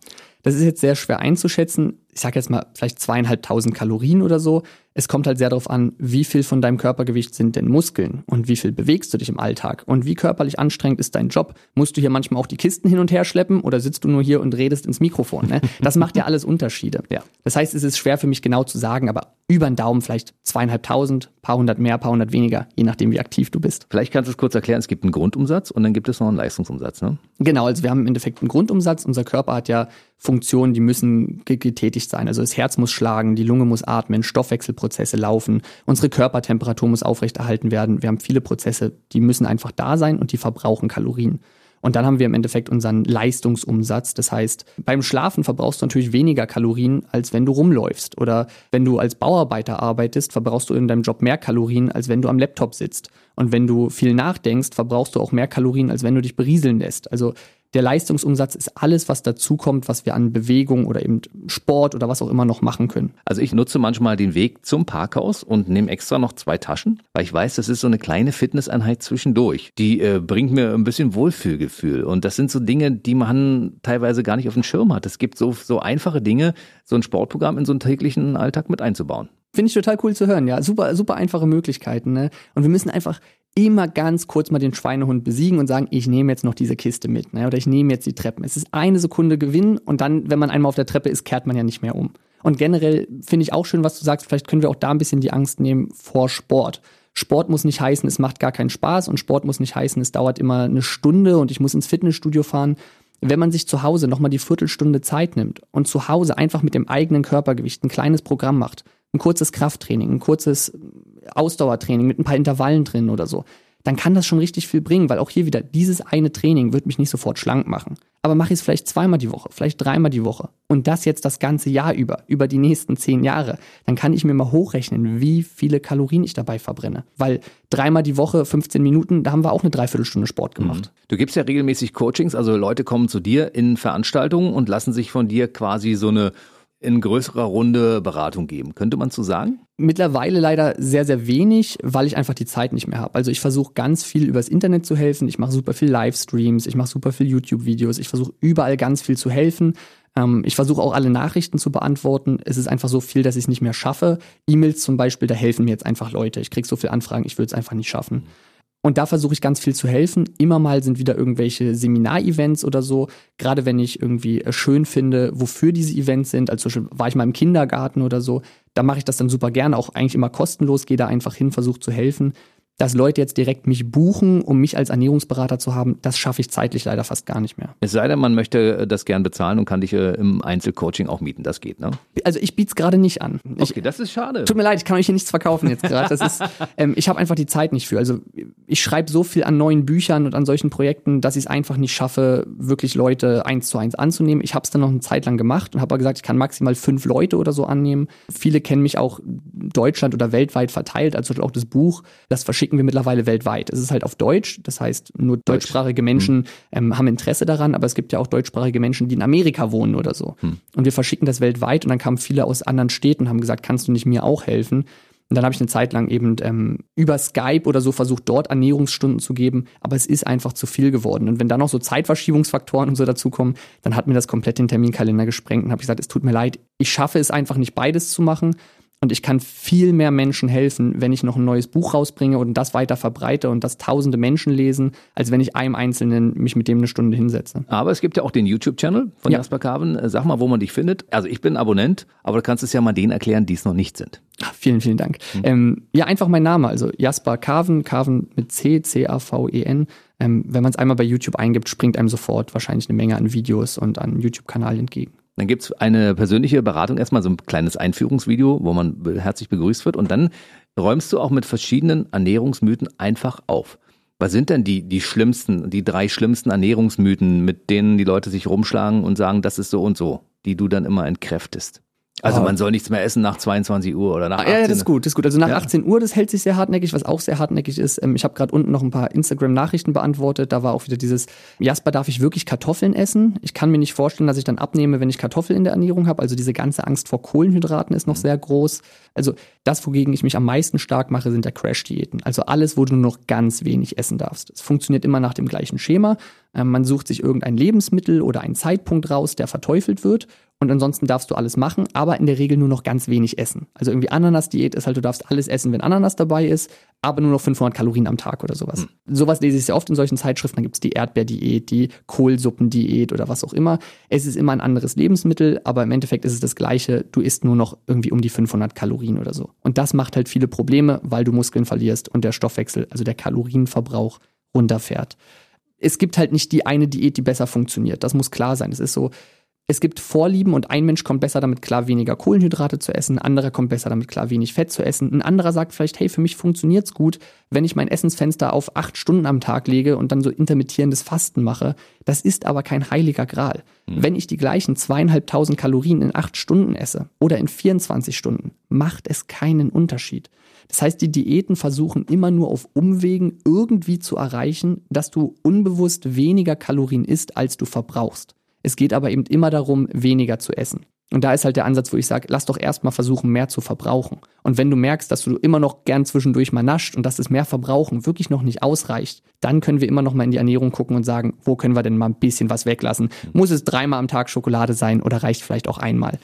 Das ist jetzt sehr schwer einzuschätzen. Ich sage jetzt mal vielleicht zweieinhalbtausend Kalorien oder so. Es kommt halt sehr darauf an, wie viel von deinem Körpergewicht sind denn Muskeln und wie viel bewegst du dich im Alltag und wie körperlich anstrengend ist dein Job. Musst du hier manchmal auch die Kisten hin und her schleppen oder sitzt du nur hier und redest ins Mikrofon? Ne? Das macht ja alles Unterschiede. Ja. Das heißt, es ist schwer für mich genau zu sagen, aber über den Daumen vielleicht zweieinhalbtausend, paar hundert mehr, paar hundert weniger, je nachdem, wie aktiv du bist. Vielleicht kannst du es kurz erklären, es gibt einen Grundumsatz und dann gibt es noch einen Leistungsumsatz. Ne? Genau, also wir haben im Endeffekt einen Grundumsatz. Unser Körper hat ja Funktionen, die müssen getätigt sein. Also das Herz muss schlagen, die Lunge muss atmen, Stoffwechselprozesse laufen, unsere Körpertemperatur muss aufrechterhalten werden. Wir haben viele Prozesse, die müssen einfach da sein und die verbrauchen Kalorien. Und dann haben wir im Endeffekt unseren Leistungsumsatz. Das heißt, beim Schlafen verbrauchst du natürlich weniger Kalorien, als wenn du rumläufst. Oder wenn du als Bauarbeiter arbeitest, verbrauchst du in deinem Job mehr Kalorien, als wenn du am Laptop sitzt. Und wenn du viel nachdenkst, verbrauchst du auch mehr Kalorien, als wenn du dich berieseln lässt. Also der Leistungsumsatz ist alles, was dazukommt, was wir an Bewegung oder eben Sport oder was auch immer noch machen können. Also ich nutze manchmal den Weg zum Parkhaus und nehme extra noch zwei Taschen, weil ich weiß, das ist so eine kleine Fitnesseinheit zwischendurch. Die äh, bringt mir ein bisschen Wohlfühlgefühl. Und das sind so Dinge, die man teilweise gar nicht auf dem Schirm hat. Es gibt so, so einfache Dinge, so ein Sportprogramm in so einen täglichen Alltag mit einzubauen. Finde ich total cool zu hören, ja. Super, super einfache Möglichkeiten, ne? Und wir müssen einfach immer ganz kurz mal den Schweinehund besiegen und sagen, ich nehme jetzt noch diese Kiste mit, ne? Oder ich nehme jetzt die Treppen. Es ist eine Sekunde Gewinn und dann, wenn man einmal auf der Treppe ist, kehrt man ja nicht mehr um. Und generell finde ich auch schön, was du sagst. Vielleicht können wir auch da ein bisschen die Angst nehmen vor Sport. Sport muss nicht heißen, es macht gar keinen Spaß und Sport muss nicht heißen, es dauert immer eine Stunde und ich muss ins Fitnessstudio fahren. Wenn man sich zu Hause nochmal die Viertelstunde Zeit nimmt und zu Hause einfach mit dem eigenen Körpergewicht ein kleines Programm macht, ein kurzes Krafttraining, ein kurzes Ausdauertraining mit ein paar Intervallen drin oder so, dann kann das schon richtig viel bringen, weil auch hier wieder dieses eine Training wird mich nicht sofort schlank machen. Aber mache ich es vielleicht zweimal die Woche, vielleicht dreimal die Woche und das jetzt das ganze Jahr über, über die nächsten zehn Jahre, dann kann ich mir mal hochrechnen, wie viele Kalorien ich dabei verbrenne. Weil dreimal die Woche, 15 Minuten, da haben wir auch eine Dreiviertelstunde Sport gemacht. Mhm. Du gibst ja regelmäßig Coachings, also Leute kommen zu dir in Veranstaltungen und lassen sich von dir quasi so eine in größerer Runde Beratung geben. Könnte man so sagen? Mittlerweile leider sehr, sehr wenig, weil ich einfach die Zeit nicht mehr habe. Also ich versuche ganz viel übers Internet zu helfen. Ich mache super viel Livestreams, ich mache super viel YouTube-Videos, ich versuche überall ganz viel zu helfen. Ähm, ich versuche auch alle Nachrichten zu beantworten. Es ist einfach so viel, dass ich es nicht mehr schaffe. E-Mails zum Beispiel, da helfen mir jetzt einfach Leute. Ich kriege so viele Anfragen, ich würde es einfach nicht schaffen. Und da versuche ich ganz viel zu helfen. Immer mal sind wieder irgendwelche Seminarevents oder so. Gerade wenn ich irgendwie äh, schön finde, wofür diese Events sind. Also Beispiel war ich mal im Kindergarten oder so. Da mache ich das dann super gerne, auch eigentlich immer kostenlos, gehe da einfach hin, versuche zu helfen dass Leute jetzt direkt mich buchen, um mich als Ernährungsberater zu haben, das schaffe ich zeitlich leider fast gar nicht mehr. Es sei denn, man möchte das gern bezahlen und kann dich äh, im Einzelcoaching auch mieten. Das geht, ne? Also ich biete es gerade nicht an. Ich, okay, das ist schade. Tut mir leid, ich kann euch hier nichts verkaufen jetzt gerade. ähm, ich habe einfach die Zeit nicht für. Also ich schreibe so viel an neuen Büchern und an solchen Projekten, dass ich es einfach nicht schaffe, wirklich Leute eins zu eins anzunehmen. Ich habe es dann noch eine Zeit lang gemacht und habe aber gesagt, ich kann maximal fünf Leute oder so annehmen. Viele kennen mich auch Deutschland oder weltweit verteilt, also auch das Buch, das verschickt schicken wir mittlerweile weltweit. Es ist halt auf Deutsch, das heißt, nur deutschsprachige Menschen ähm, haben Interesse daran, aber es gibt ja auch deutschsprachige Menschen, die in Amerika wohnen oder so. Hm. Und wir verschicken das weltweit und dann kamen viele aus anderen Städten und haben gesagt, kannst du nicht mir auch helfen? Und dann habe ich eine Zeit lang eben ähm, über Skype oder so versucht, dort Ernährungsstunden zu geben, aber es ist einfach zu viel geworden. Und wenn dann noch so Zeitverschiebungsfaktoren und so dazukommen, dann hat mir das komplett den Terminkalender gesprengt und habe gesagt, es tut mir leid, ich schaffe es einfach nicht beides zu machen. Und ich kann viel mehr Menschen helfen, wenn ich noch ein neues Buch rausbringe und das weiter verbreite und das tausende Menschen lesen, als wenn ich einem Einzelnen mich mit dem eine Stunde hinsetze. Aber es gibt ja auch den YouTube-Channel von ja. Jasper Carven. Sag mal, wo man dich findet. Also ich bin Abonnent, aber du kannst es ja mal denen erklären, die es noch nicht sind. Ach, vielen, vielen Dank. Mhm. Ähm, ja, einfach mein Name, also Jasper Carven, Carven mit C, C-A-V-E-N. Ähm, wenn man es einmal bei YouTube eingibt, springt einem sofort wahrscheinlich eine Menge an Videos und an YouTube-Kanal entgegen. Dann gibt's eine persönliche Beratung, erstmal so ein kleines Einführungsvideo, wo man herzlich begrüßt wird. Und dann räumst du auch mit verschiedenen Ernährungsmythen einfach auf. Was sind denn die, die schlimmsten, die drei schlimmsten Ernährungsmythen, mit denen die Leute sich rumschlagen und sagen, das ist so und so, die du dann immer entkräftest? Also man soll nichts mehr essen nach 22 Uhr oder nach 18 Uhr. Ja, das ist gut, das ist gut. Also nach ja. 18 Uhr, das hält sich sehr hartnäckig, was auch sehr hartnäckig ist. Ähm, ich habe gerade unten noch ein paar Instagram-Nachrichten beantwortet. Da war auch wieder dieses, Jasper, darf ich wirklich Kartoffeln essen? Ich kann mir nicht vorstellen, dass ich dann abnehme, wenn ich Kartoffeln in der Ernährung habe. Also diese ganze Angst vor Kohlenhydraten ist noch mhm. sehr groß. Also das, wogegen ich mich am meisten stark mache, sind der Crash-Diäten. Also alles, wo du nur noch ganz wenig essen darfst. Es funktioniert immer nach dem gleichen Schema. Ähm, man sucht sich irgendein Lebensmittel oder einen Zeitpunkt raus, der verteufelt wird und ansonsten darfst du alles machen, aber in der Regel nur noch ganz wenig essen. Also irgendwie Ananas-Diät ist halt, du darfst alles essen, wenn Ananas dabei ist, aber nur noch 500 Kalorien am Tag oder sowas. Mhm. Sowas lese ich sehr oft in solchen Zeitschriften. Dann gibt's die Erdbeerdiät, die Kohlsuppendiät oder was auch immer. Es ist immer ein anderes Lebensmittel, aber im Endeffekt ist es das gleiche. Du isst nur noch irgendwie um die 500 Kalorien oder so. Und das macht halt viele Probleme, weil du Muskeln verlierst und der Stoffwechsel, also der Kalorienverbrauch runterfährt. Es gibt halt nicht die eine Diät, die besser funktioniert. Das muss klar sein. Es ist so, es gibt Vorlieben und ein Mensch kommt besser damit klar, weniger Kohlenhydrate zu essen, ein anderer kommt besser damit klar, wenig Fett zu essen, ein anderer sagt vielleicht, hey, für mich funktioniert's gut, wenn ich mein Essensfenster auf acht Stunden am Tag lege und dann so intermittierendes Fasten mache. Das ist aber kein heiliger Gral. Mhm. Wenn ich die gleichen zweieinhalbtausend Kalorien in acht Stunden esse oder in 24 Stunden, macht es keinen Unterschied. Das heißt, die Diäten versuchen immer nur auf Umwegen irgendwie zu erreichen, dass du unbewusst weniger Kalorien isst, als du verbrauchst. Es geht aber eben immer darum, weniger zu essen. Und da ist halt der Ansatz, wo ich sage, lass doch erstmal versuchen, mehr zu verbrauchen. Und wenn du merkst, dass du immer noch gern zwischendurch mal nascht und dass das mehr Verbrauchen wirklich noch nicht ausreicht, dann können wir immer noch mal in die Ernährung gucken und sagen, wo können wir denn mal ein bisschen was weglassen? Muss es dreimal am Tag Schokolade sein oder reicht vielleicht auch einmal?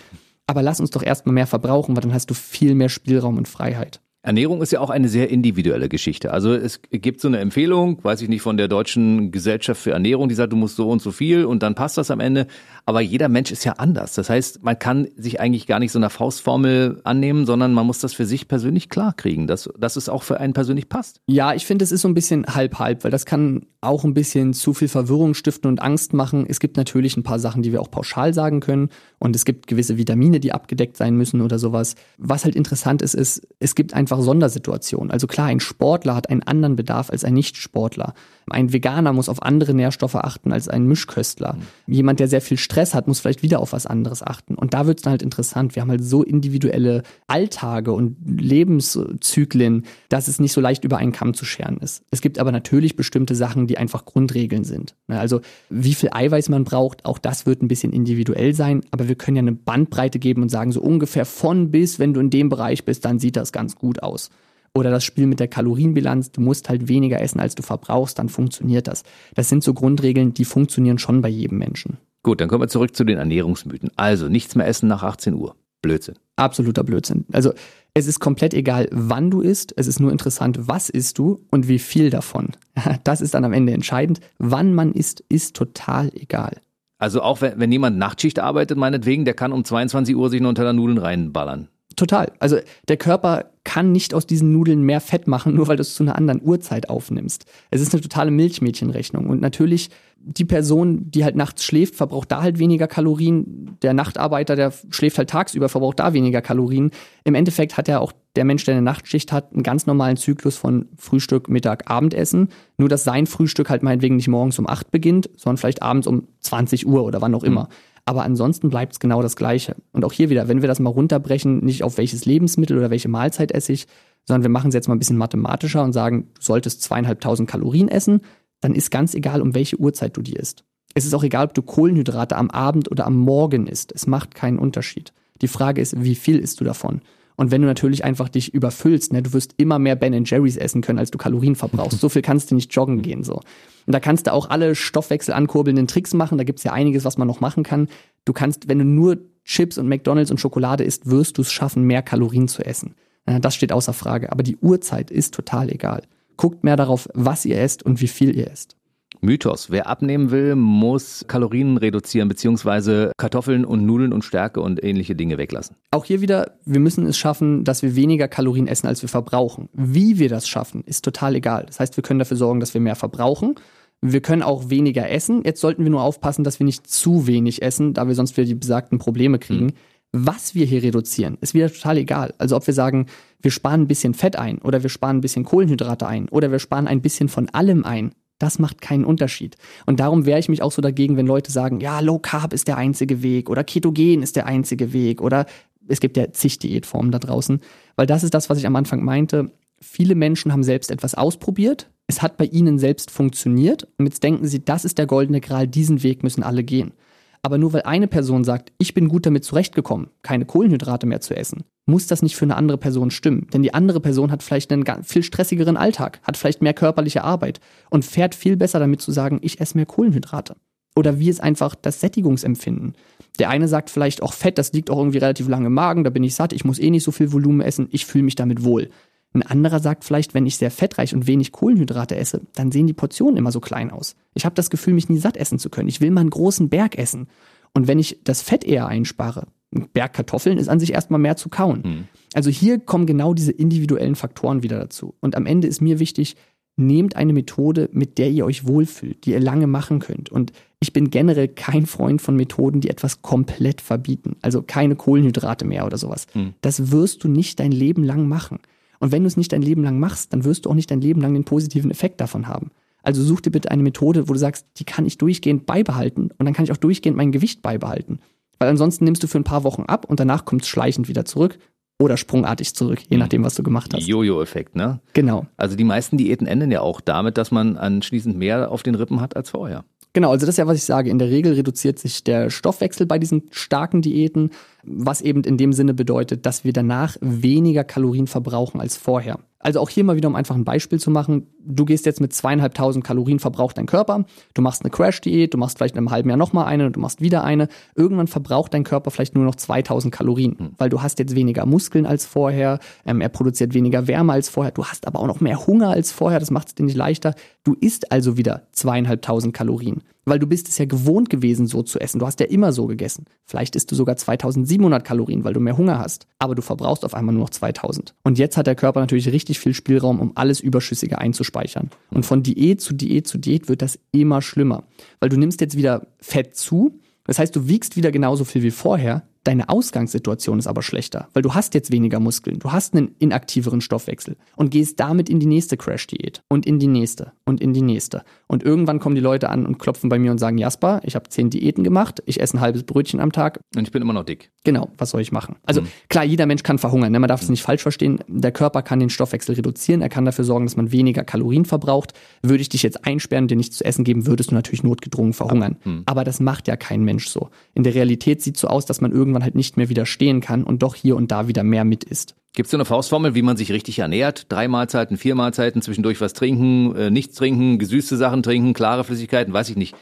Aber lass uns doch erstmal mehr verbrauchen, weil dann hast du viel mehr Spielraum und Freiheit. Ernährung ist ja auch eine sehr individuelle Geschichte. Also es gibt so eine Empfehlung, weiß ich nicht, von der Deutschen Gesellschaft für Ernährung, die sagt, du musst so und so viel und dann passt das am Ende. Aber jeder Mensch ist ja anders. Das heißt, man kann sich eigentlich gar nicht so einer Faustformel annehmen, sondern man muss das für sich persönlich klarkriegen, dass, dass es auch für einen persönlich passt. Ja, ich finde, es ist so ein bisschen halb-halb, weil das kann auch ein bisschen zu viel Verwirrung stiften und Angst machen. Es gibt natürlich ein paar Sachen, die wir auch pauschal sagen können und es gibt gewisse Vitamine, die abgedeckt sein müssen oder sowas. Was halt interessant ist, ist, es gibt einfach Sondersituationen. Also klar, ein Sportler hat einen anderen Bedarf als ein Nichtsportler. Ein Veganer muss auf andere Nährstoffe achten als ein Mischköstler. Jemand, der sehr viel Stress hat, muss vielleicht wieder auf was anderes achten. Und da wird es dann halt interessant. Wir haben halt so individuelle Alltage und Lebenszyklen, dass es nicht so leicht über einen Kamm zu scheren ist. Es gibt aber natürlich bestimmte Sachen, die einfach Grundregeln sind. Ne, also wie viel Eiweiß man braucht, auch das wird ein bisschen individuell sein. Aber wir können ja eine Bandbreite geben und sagen, so ungefähr von bis, wenn du in dem Bereich bist, dann sieht das ganz gut aus. Oder das Spiel mit der Kalorienbilanz, du musst halt weniger essen, als du verbrauchst, dann funktioniert das. Das sind so Grundregeln, die funktionieren schon bei jedem Menschen. Gut, dann kommen wir zurück zu den Ernährungsmythen. Also nichts mehr essen nach 18 Uhr. Blödsinn. Absoluter Blödsinn. Also es ist komplett egal, wann du isst. Es ist nur interessant, was isst du und wie viel davon. Das ist dann am Ende entscheidend. Wann man isst, ist total egal. Also auch wenn, wenn jemand Nachtschicht arbeitet, meinetwegen, der kann um 22 Uhr sich noch unter der Nudeln reinballern. Total. Also der Körper kann nicht aus diesen Nudeln mehr Fett machen, nur weil du es zu einer anderen Uhrzeit aufnimmst. Es ist eine totale Milchmädchenrechnung. Und natürlich, die Person, die halt nachts schläft, verbraucht da halt weniger Kalorien. Der Nachtarbeiter, der schläft halt tagsüber, verbraucht da weniger Kalorien. Im Endeffekt hat ja auch der Mensch, der eine Nachtschicht hat, einen ganz normalen Zyklus von Frühstück, Mittag, Abendessen. Nur, dass sein Frühstück halt meinetwegen nicht morgens um acht beginnt, sondern vielleicht abends um 20 Uhr oder wann auch immer. Mhm. Aber ansonsten bleibt es genau das Gleiche. Und auch hier wieder, wenn wir das mal runterbrechen, nicht auf welches Lebensmittel oder welche Mahlzeit esse ich, sondern wir machen es jetzt mal ein bisschen mathematischer und sagen, du solltest zweieinhalbtausend Kalorien essen, dann ist ganz egal, um welche Uhrzeit du die isst. Es ist auch egal, ob du Kohlenhydrate am Abend oder am Morgen isst. Es macht keinen Unterschied. Die Frage ist, wie viel isst du davon? Und wenn du natürlich einfach dich überfüllst, ne, du wirst immer mehr Ben Jerry's essen können, als du Kalorien verbrauchst. So viel kannst du nicht joggen gehen, so. Und da kannst du auch alle Stoffwechsel ankurbelnden Tricks machen. Da gibt's ja einiges, was man noch machen kann. Du kannst, wenn du nur Chips und McDonalds und Schokolade isst, wirst du es schaffen, mehr Kalorien zu essen. Das steht außer Frage. Aber die Uhrzeit ist total egal. Guckt mehr darauf, was ihr esst und wie viel ihr esst. Mythos. Wer abnehmen will, muss Kalorien reduzieren, beziehungsweise Kartoffeln und Nudeln und Stärke und ähnliche Dinge weglassen. Auch hier wieder, wir müssen es schaffen, dass wir weniger Kalorien essen, als wir verbrauchen. Wie wir das schaffen, ist total egal. Das heißt, wir können dafür sorgen, dass wir mehr verbrauchen. Wir können auch weniger essen. Jetzt sollten wir nur aufpassen, dass wir nicht zu wenig essen, da wir sonst wieder die besagten Probleme kriegen. Mhm. Was wir hier reduzieren, ist wieder total egal. Also ob wir sagen, wir sparen ein bisschen Fett ein oder wir sparen ein bisschen Kohlenhydrate ein oder wir sparen ein bisschen von allem ein das macht keinen Unterschied. Und darum wehre ich mich auch so dagegen, wenn Leute sagen, ja, Low Carb ist der einzige Weg oder Ketogen ist der einzige Weg oder es gibt ja zig Diätformen da draußen. Weil das ist das, was ich am Anfang meinte. Viele Menschen haben selbst etwas ausprobiert. Es hat bei ihnen selbst funktioniert. Und jetzt denken sie, das ist der goldene Gral, diesen Weg müssen alle gehen. Aber nur weil eine Person sagt, ich bin gut damit zurechtgekommen, keine Kohlenhydrate mehr zu essen, muss das nicht für eine andere Person stimmen. Denn die andere Person hat vielleicht einen viel stressigeren Alltag, hat vielleicht mehr körperliche Arbeit und fährt viel besser damit zu sagen, ich esse mehr Kohlenhydrate. Oder wie ist einfach das Sättigungsempfinden? Der eine sagt vielleicht auch Fett, das liegt auch irgendwie relativ lange im Magen, da bin ich satt, ich muss eh nicht so viel Volumen essen, ich fühle mich damit wohl. Ein anderer sagt vielleicht, wenn ich sehr fettreich und wenig Kohlenhydrate esse, dann sehen die Portionen immer so klein aus. Ich habe das Gefühl, mich nie satt essen zu können. Ich will mal einen großen Berg essen. Und wenn ich das Fett eher einspare, ein Berg Kartoffeln ist an sich erstmal mehr zu kauen. Mhm. Also hier kommen genau diese individuellen Faktoren wieder dazu. Und am Ende ist mir wichtig, nehmt eine Methode, mit der ihr euch wohlfühlt, die ihr lange machen könnt. Und ich bin generell kein Freund von Methoden, die etwas komplett verbieten. Also keine Kohlenhydrate mehr oder sowas. Mhm. Das wirst du nicht dein Leben lang machen. Und wenn du es nicht dein Leben lang machst, dann wirst du auch nicht dein Leben lang den positiven Effekt davon haben. Also such dir bitte eine Methode, wo du sagst, die kann ich durchgehend beibehalten und dann kann ich auch durchgehend mein Gewicht beibehalten. Weil ansonsten nimmst du für ein paar Wochen ab und danach kommt es schleichend wieder zurück oder sprungartig zurück, je hm. nachdem, was du gemacht hast. Jojo-Effekt, ne? Genau. Also die meisten Diäten enden ja auch damit, dass man anschließend mehr auf den Rippen hat als vorher. Genau, also das ist ja, was ich sage. In der Regel reduziert sich der Stoffwechsel bei diesen starken Diäten, was eben in dem Sinne bedeutet, dass wir danach weniger Kalorien verbrauchen als vorher. Also auch hier mal wieder, um einfach ein Beispiel zu machen. Du gehst jetzt mit zweieinhalbtausend Kalorien verbraucht dein Körper. Du machst eine Crash-Diät, du machst vielleicht in einem halben Jahr nochmal eine, du machst wieder eine. Irgendwann verbraucht dein Körper vielleicht nur noch 2000 Kalorien, mhm. weil du hast jetzt weniger Muskeln als vorher. Ähm, er produziert weniger Wärme als vorher. Du hast aber auch noch mehr Hunger als vorher. Das macht es dir nicht leichter. Du isst also wieder zweieinhalbtausend Kalorien weil du bist es ja gewohnt gewesen, so zu essen. Du hast ja immer so gegessen. Vielleicht isst du sogar 2700 Kalorien, weil du mehr Hunger hast. Aber du verbrauchst auf einmal nur noch 2000. Und jetzt hat der Körper natürlich richtig viel Spielraum, um alles Überschüssige einzuspeichern. Und von Diät zu Diät zu Diät wird das immer schlimmer. Weil du nimmst jetzt wieder Fett zu. Das heißt, du wiegst wieder genauso viel wie vorher, Deine Ausgangssituation ist aber schlechter, weil du hast jetzt weniger Muskeln, du hast einen inaktiveren Stoffwechsel und gehst damit in die nächste Crash-Diät und in die nächste und in die nächste. Und irgendwann kommen die Leute an und klopfen bei mir und sagen, Jasper, ich habe zehn Diäten gemacht, ich esse ein halbes Brötchen am Tag. Und ich bin immer noch dick. Genau, was soll ich machen? Also mhm. klar, jeder Mensch kann verhungern, ne? man darf es nicht falsch verstehen. Der Körper kann den Stoffwechsel reduzieren, er kann dafür sorgen, dass man weniger Kalorien verbraucht. Würde ich dich jetzt einsperren, dir nichts zu essen geben, würdest du natürlich notgedrungen verhungern. Mhm. Aber das macht ja kein Mensch so. In der Realität sieht es so aus, dass man irgendwann irgendwann halt nicht mehr widerstehen kann und doch hier und da wieder mehr mit isst. Gibt es so eine Faustformel, wie man sich richtig ernährt? Drei Mahlzeiten, vier Mahlzeiten, zwischendurch was trinken, äh, nichts trinken, gesüßte Sachen trinken, klare Flüssigkeiten, weiß ich nicht.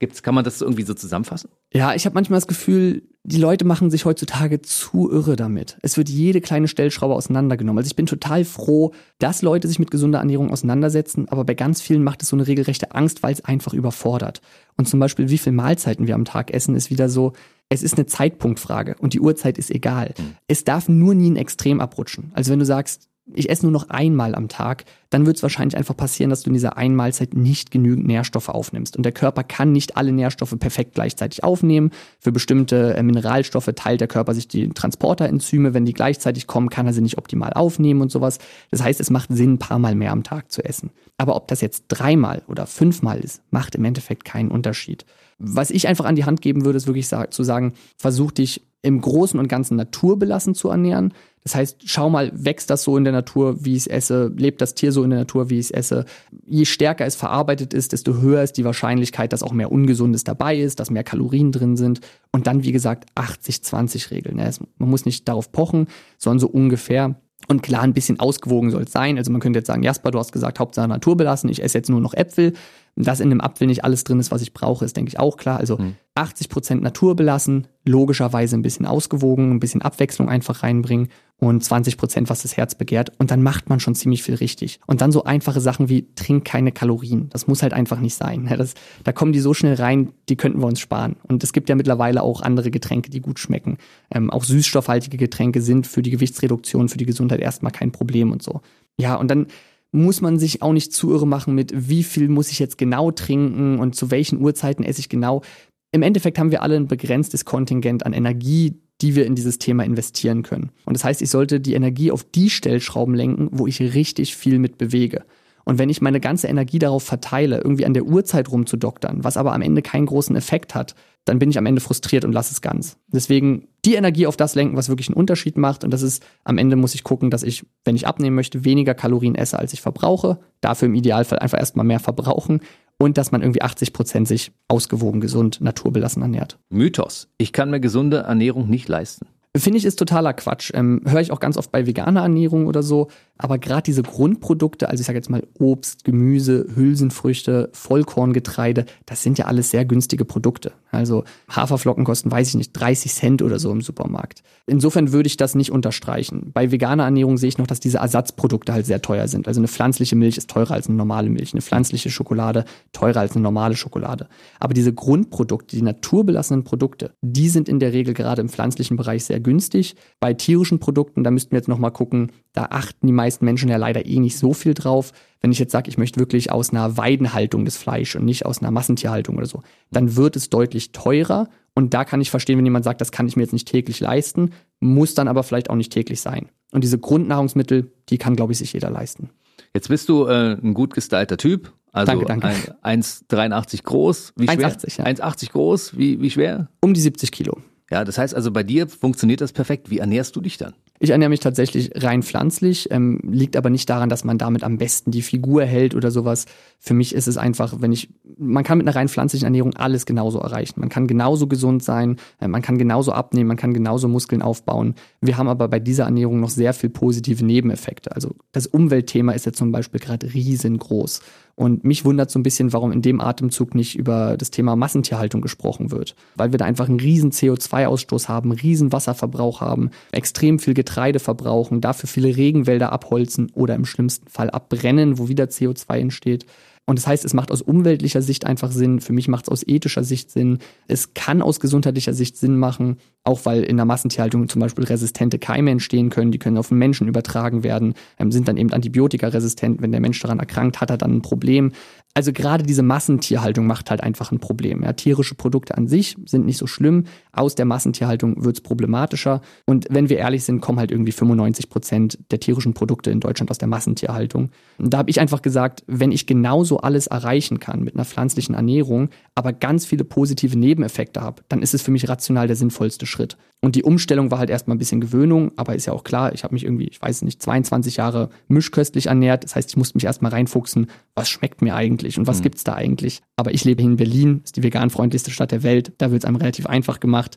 Gibt's, kann man das irgendwie so zusammenfassen? Ja, ich habe manchmal das Gefühl, die Leute machen sich heutzutage zu irre damit. Es wird jede kleine Stellschraube auseinandergenommen. Also ich bin total froh, dass Leute sich mit gesunder Ernährung auseinandersetzen, aber bei ganz vielen macht es so eine regelrechte Angst, weil es einfach überfordert. Und zum Beispiel, wie viele Mahlzeiten wir am Tag essen, ist wieder so, es ist eine Zeitpunktfrage und die Uhrzeit ist egal. Mhm. Es darf nur nie ein Extrem abrutschen. Also wenn du sagst, ich esse nur noch einmal am Tag, dann wird es wahrscheinlich einfach passieren, dass du in dieser Einmalzeit nicht genügend Nährstoffe aufnimmst. Und der Körper kann nicht alle Nährstoffe perfekt gleichzeitig aufnehmen. Für bestimmte äh, Mineralstoffe teilt der Körper sich die Transporterenzyme. Wenn die gleichzeitig kommen, kann er sie nicht optimal aufnehmen und sowas. Das heißt, es macht Sinn, ein paar Mal mehr am Tag zu essen. Aber ob das jetzt dreimal oder fünfmal ist, macht im Endeffekt keinen Unterschied. Was ich einfach an die Hand geben würde, ist wirklich zu sagen, versuch dich im Großen und Ganzen naturbelassen zu ernähren. Das heißt, schau mal, wächst das so in der Natur, wie ich es esse, lebt das Tier so in der Natur, wie ich es esse. Je stärker es verarbeitet ist, desto höher ist die Wahrscheinlichkeit, dass auch mehr Ungesundes dabei ist, dass mehr Kalorien drin sind. Und dann, wie gesagt, 80-20-Regeln. Ne? Man muss nicht darauf pochen, sondern so ungefähr. Und klar, ein bisschen ausgewogen soll es sein. Also man könnte jetzt sagen, Jasper, du hast gesagt, Hauptsache naturbelassen, ich esse jetzt nur noch Äpfel. Dass in einem Apfel nicht alles drin ist, was ich brauche, ist, denke ich, auch klar. Also hm. 80 Prozent Natur belassen, logischerweise ein bisschen ausgewogen, ein bisschen Abwechslung einfach reinbringen und 20 Prozent, was das Herz begehrt. Und dann macht man schon ziemlich viel richtig. Und dann so einfache Sachen wie trink keine Kalorien. Das muss halt einfach nicht sein. Das, da kommen die so schnell rein, die könnten wir uns sparen. Und es gibt ja mittlerweile auch andere Getränke, die gut schmecken. Ähm, auch süßstoffhaltige Getränke sind für die Gewichtsreduktion, für die Gesundheit erstmal kein Problem und so. Ja, und dann muss man sich auch nicht zu irre machen mit, wie viel muss ich jetzt genau trinken und zu welchen Uhrzeiten esse ich genau. Im Endeffekt haben wir alle ein begrenztes Kontingent an Energie, die wir in dieses Thema investieren können. Und das heißt, ich sollte die Energie auf die Stellschrauben lenken, wo ich richtig viel mit bewege. Und wenn ich meine ganze Energie darauf verteile, irgendwie an der Uhrzeit rumzudoktern, was aber am Ende keinen großen Effekt hat, dann bin ich am Ende frustriert und lasse es ganz. Deswegen die Energie auf das lenken, was wirklich einen Unterschied macht. Und das ist, am Ende muss ich gucken, dass ich, wenn ich abnehmen möchte, weniger Kalorien esse, als ich verbrauche. Dafür im Idealfall einfach erstmal mehr verbrauchen. Und dass man irgendwie 80 Prozent sich ausgewogen, gesund, naturbelassen ernährt. Mythos. Ich kann mir gesunde Ernährung nicht leisten. Finde ich ist totaler Quatsch. Ähm, Höre ich auch ganz oft bei veganer Ernährung oder so. Aber gerade diese Grundprodukte, also ich sage jetzt mal Obst, Gemüse, Hülsenfrüchte, Vollkorngetreide, das sind ja alles sehr günstige Produkte. Also Haferflocken kosten, weiß ich nicht, 30 Cent oder so im Supermarkt. Insofern würde ich das nicht unterstreichen. Bei veganer Ernährung sehe ich noch, dass diese Ersatzprodukte halt sehr teuer sind. Also eine pflanzliche Milch ist teurer als eine normale Milch, eine pflanzliche Schokolade teurer als eine normale Schokolade. Aber diese Grundprodukte, die naturbelassenen Produkte, die sind in der Regel gerade im pflanzlichen Bereich sehr günstig. Bei tierischen Produkten, da müssten wir jetzt nochmal gucken, da achten die meisten Menschen ja leider eh nicht so viel drauf. Wenn ich jetzt sage, ich möchte wirklich aus einer Weidenhaltung das Fleisch und nicht aus einer Massentierhaltung oder so, dann wird es deutlich teurer. Und da kann ich verstehen, wenn jemand sagt, das kann ich mir jetzt nicht täglich leisten, muss dann aber vielleicht auch nicht täglich sein. Und diese Grundnahrungsmittel, die kann, glaube ich, sich jeder leisten. Jetzt bist du äh, ein gut gestylter Typ. Also danke, danke. 1,83 groß. Wie schwer? 1,80 ja. 1,80 groß. Wie, wie schwer? Um die 70 Kilo. Ja, das heißt also, bei dir funktioniert das perfekt. Wie ernährst du dich dann? Ich ernähre mich tatsächlich rein pflanzlich, ähm, liegt aber nicht daran, dass man damit am besten die Figur hält oder sowas. Für mich ist es einfach, wenn ich, man kann mit einer rein pflanzlichen Ernährung alles genauso erreichen. Man kann genauso gesund sein, äh, man kann genauso abnehmen, man kann genauso Muskeln aufbauen. Wir haben aber bei dieser Ernährung noch sehr viel positive Nebeneffekte. Also das Umweltthema ist ja zum Beispiel gerade riesengroß. Und mich wundert so ein bisschen, warum in dem Atemzug nicht über das Thema Massentierhaltung gesprochen wird. Weil wir da einfach einen riesen CO2-Ausstoß haben, riesen Wasserverbrauch haben, extrem viel Getreide verbrauchen, dafür viele Regenwälder abholzen oder im schlimmsten Fall abbrennen, wo wieder CO2 entsteht. Und das heißt, es macht aus umweltlicher Sicht einfach Sinn. Für mich macht es aus ethischer Sicht Sinn. Es kann aus gesundheitlicher Sicht Sinn machen, auch weil in der Massentierhaltung zum Beispiel resistente Keime entstehen können. Die können auf den Menschen übertragen werden, ähm, sind dann eben antibiotikaresistent. Wenn der Mensch daran erkrankt, hat er dann ein Problem. Also gerade diese Massentierhaltung macht halt einfach ein Problem. Ja, tierische Produkte an sich sind nicht so schlimm. Aus der Massentierhaltung wird es problematischer. Und wenn wir ehrlich sind, kommen halt irgendwie 95 Prozent der tierischen Produkte in Deutschland aus der Massentierhaltung. Und da habe ich einfach gesagt, wenn ich genauso alles erreichen kann mit einer pflanzlichen Ernährung, aber ganz viele positive Nebeneffekte habe, dann ist es für mich rational der sinnvollste Schritt. Und die Umstellung war halt erstmal ein bisschen Gewöhnung, aber ist ja auch klar, ich habe mich irgendwie, ich weiß nicht, 22 Jahre mischköstlich ernährt. Das heißt, ich musste mich erstmal reinfuchsen, was schmeckt mir eigentlich und was mhm. gibt's da eigentlich. Aber ich lebe hier in Berlin, ist die veganfreundlichste Stadt der Welt, da wird es einem relativ einfach gemacht.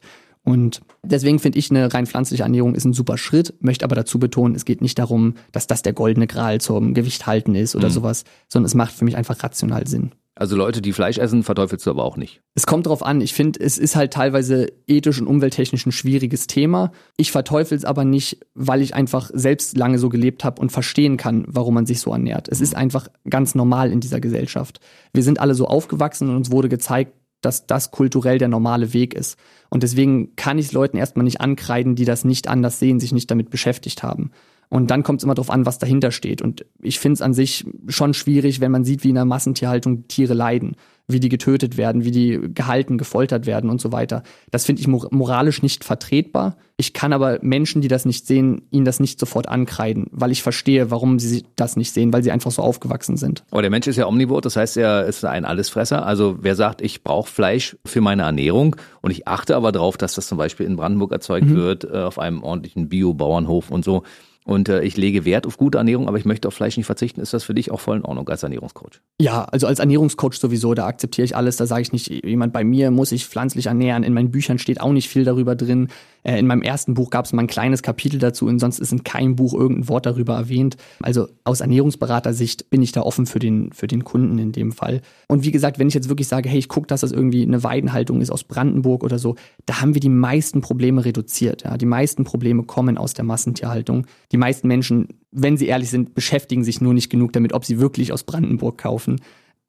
Und deswegen finde ich, eine rein pflanzliche Ernährung ist ein super Schritt, möchte aber dazu betonen, es geht nicht darum, dass das der goldene Gral zum Gewicht halten ist oder mhm. sowas, sondern es macht für mich einfach rational Sinn. Also Leute, die Fleisch essen, verteufelst du aber auch nicht. Es kommt darauf an. Ich finde, es ist halt teilweise ethisch und umwelttechnisch ein schwieriges Thema. Ich verteufel es aber nicht, weil ich einfach selbst lange so gelebt habe und verstehen kann, warum man sich so ernährt. Es ist einfach ganz normal in dieser Gesellschaft. Wir sind alle so aufgewachsen und uns wurde gezeigt, dass das kulturell der normale Weg ist. Und deswegen kann ich Leuten erstmal nicht ankreiden, die das nicht anders sehen, sich nicht damit beschäftigt haben. Und dann kommt es immer darauf an, was dahinter steht. Und ich finde es an sich schon schwierig, wenn man sieht, wie in der Massentierhaltung Tiere leiden, wie die getötet werden, wie die gehalten, gefoltert werden und so weiter. Das finde ich moralisch nicht vertretbar. Ich kann aber Menschen, die das nicht sehen, ihnen das nicht sofort ankreiden, weil ich verstehe, warum sie das nicht sehen, weil sie einfach so aufgewachsen sind. Aber der Mensch ist ja omnivor, das heißt, er ist ein Allesfresser. Also wer sagt, ich brauche Fleisch für meine Ernährung und ich achte aber darauf, dass das zum Beispiel in Brandenburg erzeugt mhm. wird, äh, auf einem ordentlichen Bio-Bauernhof und so, und äh, ich lege Wert auf gute Ernährung, aber ich möchte auf Fleisch nicht verzichten. Ist das für dich auch voll in Ordnung als Ernährungscoach? Ja, also als Ernährungscoach sowieso, da akzeptiere ich alles. Da sage ich nicht, jemand bei mir muss sich pflanzlich ernähren. In meinen Büchern steht auch nicht viel darüber drin. Äh, in meinem ersten Buch gab es mal ein kleines Kapitel dazu und sonst ist in keinem Buch irgendein Wort darüber erwähnt. Also aus Ernährungsberatersicht bin ich da offen für den, für den Kunden in dem Fall. Und wie gesagt, wenn ich jetzt wirklich sage, hey, ich gucke, dass das irgendwie eine Weidenhaltung ist aus Brandenburg oder so, da haben wir die meisten Probleme reduziert. Ja. Die meisten Probleme kommen aus der Massentierhaltung. Die meisten Menschen, wenn sie ehrlich sind, beschäftigen sich nur nicht genug damit, ob sie wirklich aus Brandenburg kaufen.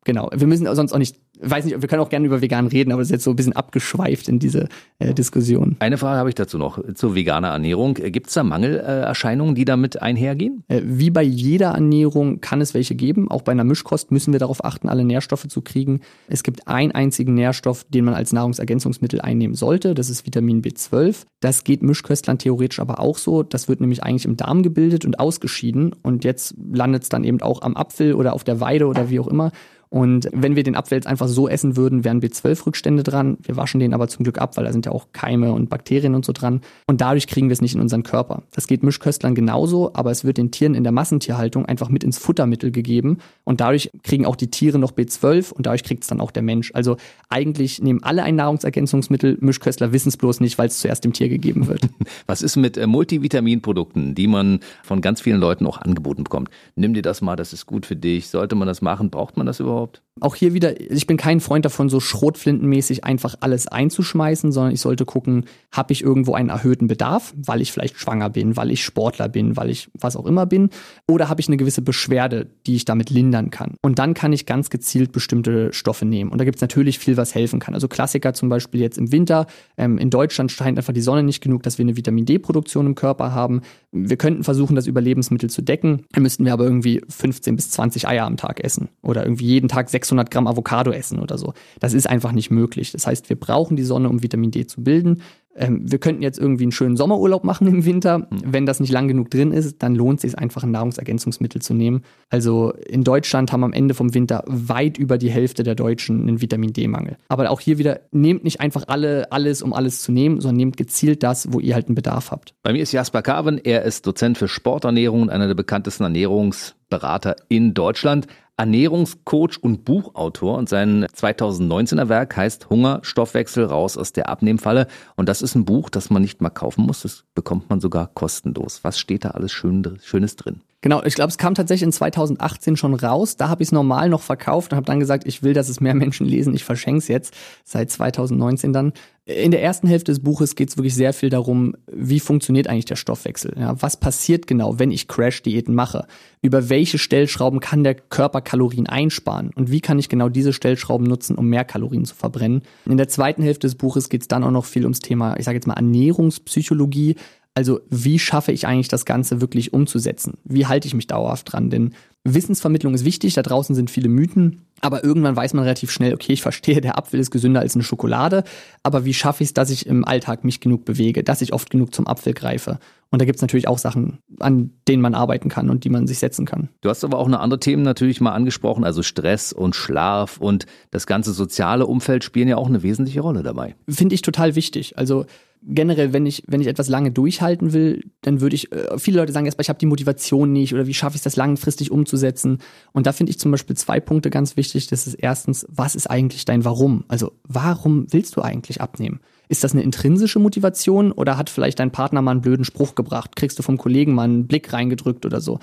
Genau. Wir müssen sonst auch nicht weiß nicht, wir können auch gerne über vegan reden, aber das ist jetzt so ein bisschen abgeschweift in diese äh, Diskussion. Eine Frage habe ich dazu noch zur veganer Ernährung. Gibt es da Mangelerscheinungen, die damit einhergehen? Äh, wie bei jeder Ernährung kann es welche geben. Auch bei einer Mischkost müssen wir darauf achten, alle Nährstoffe zu kriegen. Es gibt einen einzigen Nährstoff, den man als Nahrungsergänzungsmittel einnehmen sollte. Das ist Vitamin B12. Das geht Mischköstlern theoretisch aber auch so. Das wird nämlich eigentlich im Darm gebildet und ausgeschieden. Und jetzt landet es dann eben auch am Apfel oder auf der Weide oder wie auch immer. Und wenn wir den Apfel jetzt einfach so essen würden, wären B12-Rückstände dran. Wir waschen den aber zum Glück ab, weil da sind ja auch Keime und Bakterien und so dran. Und dadurch kriegen wir es nicht in unseren Körper. Das geht Mischköstlern genauso, aber es wird den Tieren in der Massentierhaltung einfach mit ins Futtermittel gegeben. Und dadurch kriegen auch die Tiere noch B12 und dadurch kriegt es dann auch der Mensch. Also eigentlich nehmen alle ein Nahrungsergänzungsmittel. Mischköstler wissen es bloß nicht, weil es zuerst dem Tier gegeben wird. Was ist mit äh, Multivitaminprodukten, die man von ganz vielen Leuten auch angeboten bekommt? Nimm dir das mal, das ist gut für dich. Sollte man das machen? Braucht man das überhaupt? Überhaupt? Auch hier wieder, ich bin kein Freund davon, so schrotflintenmäßig einfach alles einzuschmeißen, sondern ich sollte gucken, habe ich irgendwo einen erhöhten Bedarf, weil ich vielleicht schwanger bin, weil ich Sportler bin, weil ich was auch immer bin, oder habe ich eine gewisse Beschwerde, die ich damit lindern kann. Und dann kann ich ganz gezielt bestimmte Stoffe nehmen. Und da gibt es natürlich viel, was helfen kann. Also Klassiker zum Beispiel jetzt im Winter. Ähm, in Deutschland scheint einfach die Sonne nicht genug, dass wir eine Vitamin D-Produktion im Körper haben. Wir könnten versuchen, das über Lebensmittel zu decken. Dann müssten wir aber irgendwie 15 bis 20 Eier am Tag essen oder irgendwie jeden Tag 600 Gramm Avocado essen oder so. Das ist einfach nicht möglich. Das heißt, wir brauchen die Sonne, um Vitamin D zu bilden. Ähm, wir könnten jetzt irgendwie einen schönen Sommerurlaub machen im Winter. Mhm. Wenn das nicht lang genug drin ist, dann lohnt es sich einfach, ein Nahrungsergänzungsmittel zu nehmen. Also in Deutschland haben am Ende vom Winter weit über die Hälfte der Deutschen einen Vitamin D-Mangel. Aber auch hier wieder, nehmt nicht einfach alle, alles, um alles zu nehmen, sondern nehmt gezielt das, wo ihr halt einen Bedarf habt. Bei mir ist Jasper Carven. Er ist Dozent für Sporternährung und einer der bekanntesten Ernährungsberater in Deutschland. Ernährungscoach und Buchautor und sein 2019er Werk heißt Hunger, Stoffwechsel raus aus der Abnehmfalle. Und das ist ein Buch, das man nicht mal kaufen muss, das bekommt man sogar kostenlos. Was steht da alles Schönes drin? Genau, ich glaube, es kam tatsächlich in 2018 schon raus. Da habe ich es normal noch verkauft und habe dann gesagt, ich will, dass es mehr Menschen lesen. Ich verschenke es jetzt seit 2019 dann. In der ersten Hälfte des Buches geht es wirklich sehr viel darum, wie funktioniert eigentlich der Stoffwechsel? Ja, was passiert genau, wenn ich Crash-Diäten mache? Über welche Stellschrauben kann der Körper Kalorien einsparen? Und wie kann ich genau diese Stellschrauben nutzen, um mehr Kalorien zu verbrennen? In der zweiten Hälfte des Buches geht es dann auch noch viel ums Thema, ich sage jetzt mal Ernährungspsychologie. Also wie schaffe ich eigentlich das Ganze wirklich umzusetzen? Wie halte ich mich dauerhaft dran? Denn Wissensvermittlung ist wichtig, da draußen sind viele Mythen, aber irgendwann weiß man relativ schnell, okay, ich verstehe, der Apfel ist gesünder als eine Schokolade, aber wie schaffe ich es, dass ich im Alltag mich genug bewege, dass ich oft genug zum Apfel greife? Und da gibt es natürlich auch Sachen, an denen man arbeiten kann und die man sich setzen kann. Du hast aber auch eine andere Themen natürlich mal angesprochen, also Stress und Schlaf und das ganze soziale Umfeld spielen ja auch eine wesentliche Rolle dabei. Finde ich total wichtig. Also generell, wenn ich, wenn ich etwas lange durchhalten will, dann würde ich, äh, viele Leute sagen erstmal, ich habe die Motivation nicht oder wie schaffe ich das langfristig umzusetzen. Und da finde ich zum Beispiel zwei Punkte ganz wichtig. Das ist erstens, was ist eigentlich dein Warum? Also warum willst du eigentlich abnehmen? Ist das eine intrinsische Motivation oder hat vielleicht dein Partner mal einen blöden Spruch gebracht? Kriegst du vom Kollegen mal einen Blick reingedrückt oder so?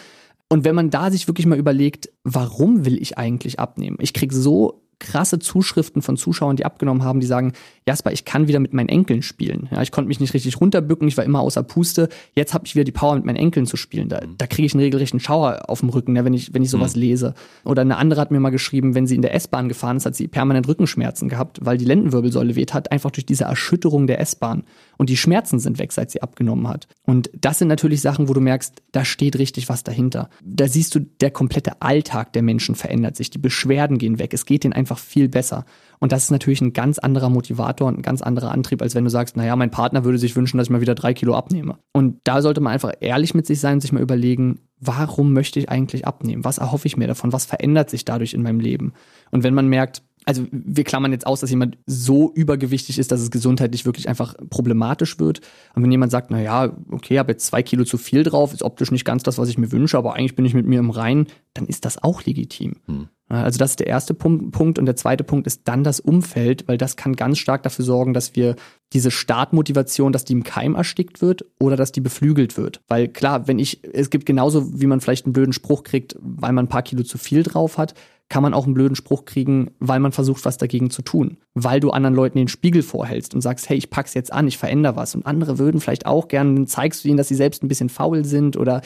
Und wenn man da sich wirklich mal überlegt, warum will ich eigentlich abnehmen? Ich krieg so krasse Zuschriften von Zuschauern, die abgenommen haben, die sagen, Jasper, ich kann wieder mit meinen Enkeln spielen. Ja, ich konnte mich nicht richtig runterbücken, ich war immer außer Puste. Jetzt habe ich wieder die Power, mit meinen Enkeln zu spielen. Da, da kriege ich einen regelrechten Schauer auf dem Rücken, ja, wenn ich, wenn ich sowas mhm. lese. Oder eine andere hat mir mal geschrieben, wenn sie in der S-Bahn gefahren ist, hat sie permanent Rückenschmerzen gehabt, weil die Lendenwirbelsäule weht hat, einfach durch diese Erschütterung der S-Bahn. Und die Schmerzen sind weg, seit sie abgenommen hat. Und das sind natürlich Sachen, wo du merkst, da steht richtig was dahinter. Da siehst du, der komplette Alltag der Menschen verändert sich. Die Beschwerden gehen weg. Es geht ihnen einfach viel besser. Und das ist natürlich ein ganz anderer Motivator und ein ganz anderer Antrieb, als wenn du sagst, naja, mein Partner würde sich wünschen, dass ich mal wieder drei Kilo abnehme. Und da sollte man einfach ehrlich mit sich sein und sich mal überlegen, warum möchte ich eigentlich abnehmen? Was erhoffe ich mir davon? Was verändert sich dadurch in meinem Leben? Und wenn man merkt, also wir klammern jetzt aus, dass jemand so übergewichtig ist, dass es gesundheitlich wirklich einfach problematisch wird. Und wenn jemand sagt, na ja, okay, habe jetzt zwei Kilo zu viel drauf, ist optisch nicht ganz das, was ich mir wünsche, aber eigentlich bin ich mit mir im Reinen, dann ist das auch legitim. Hm. Also das ist der erste Punkt. Und der zweite Punkt ist dann das Umfeld, weil das kann ganz stark dafür sorgen, dass wir diese Startmotivation, dass die im Keim erstickt wird oder dass die beflügelt wird. Weil klar, wenn ich, es gibt genauso, wie man vielleicht einen blöden Spruch kriegt, weil man ein paar Kilo zu viel drauf hat, kann man auch einen blöden Spruch kriegen, weil man versucht, was dagegen zu tun. Weil du anderen Leuten den Spiegel vorhältst und sagst, hey, ich pack's jetzt an, ich verändere was. Und andere würden vielleicht auch gerne, dann zeigst du ihnen, dass sie selbst ein bisschen faul sind oder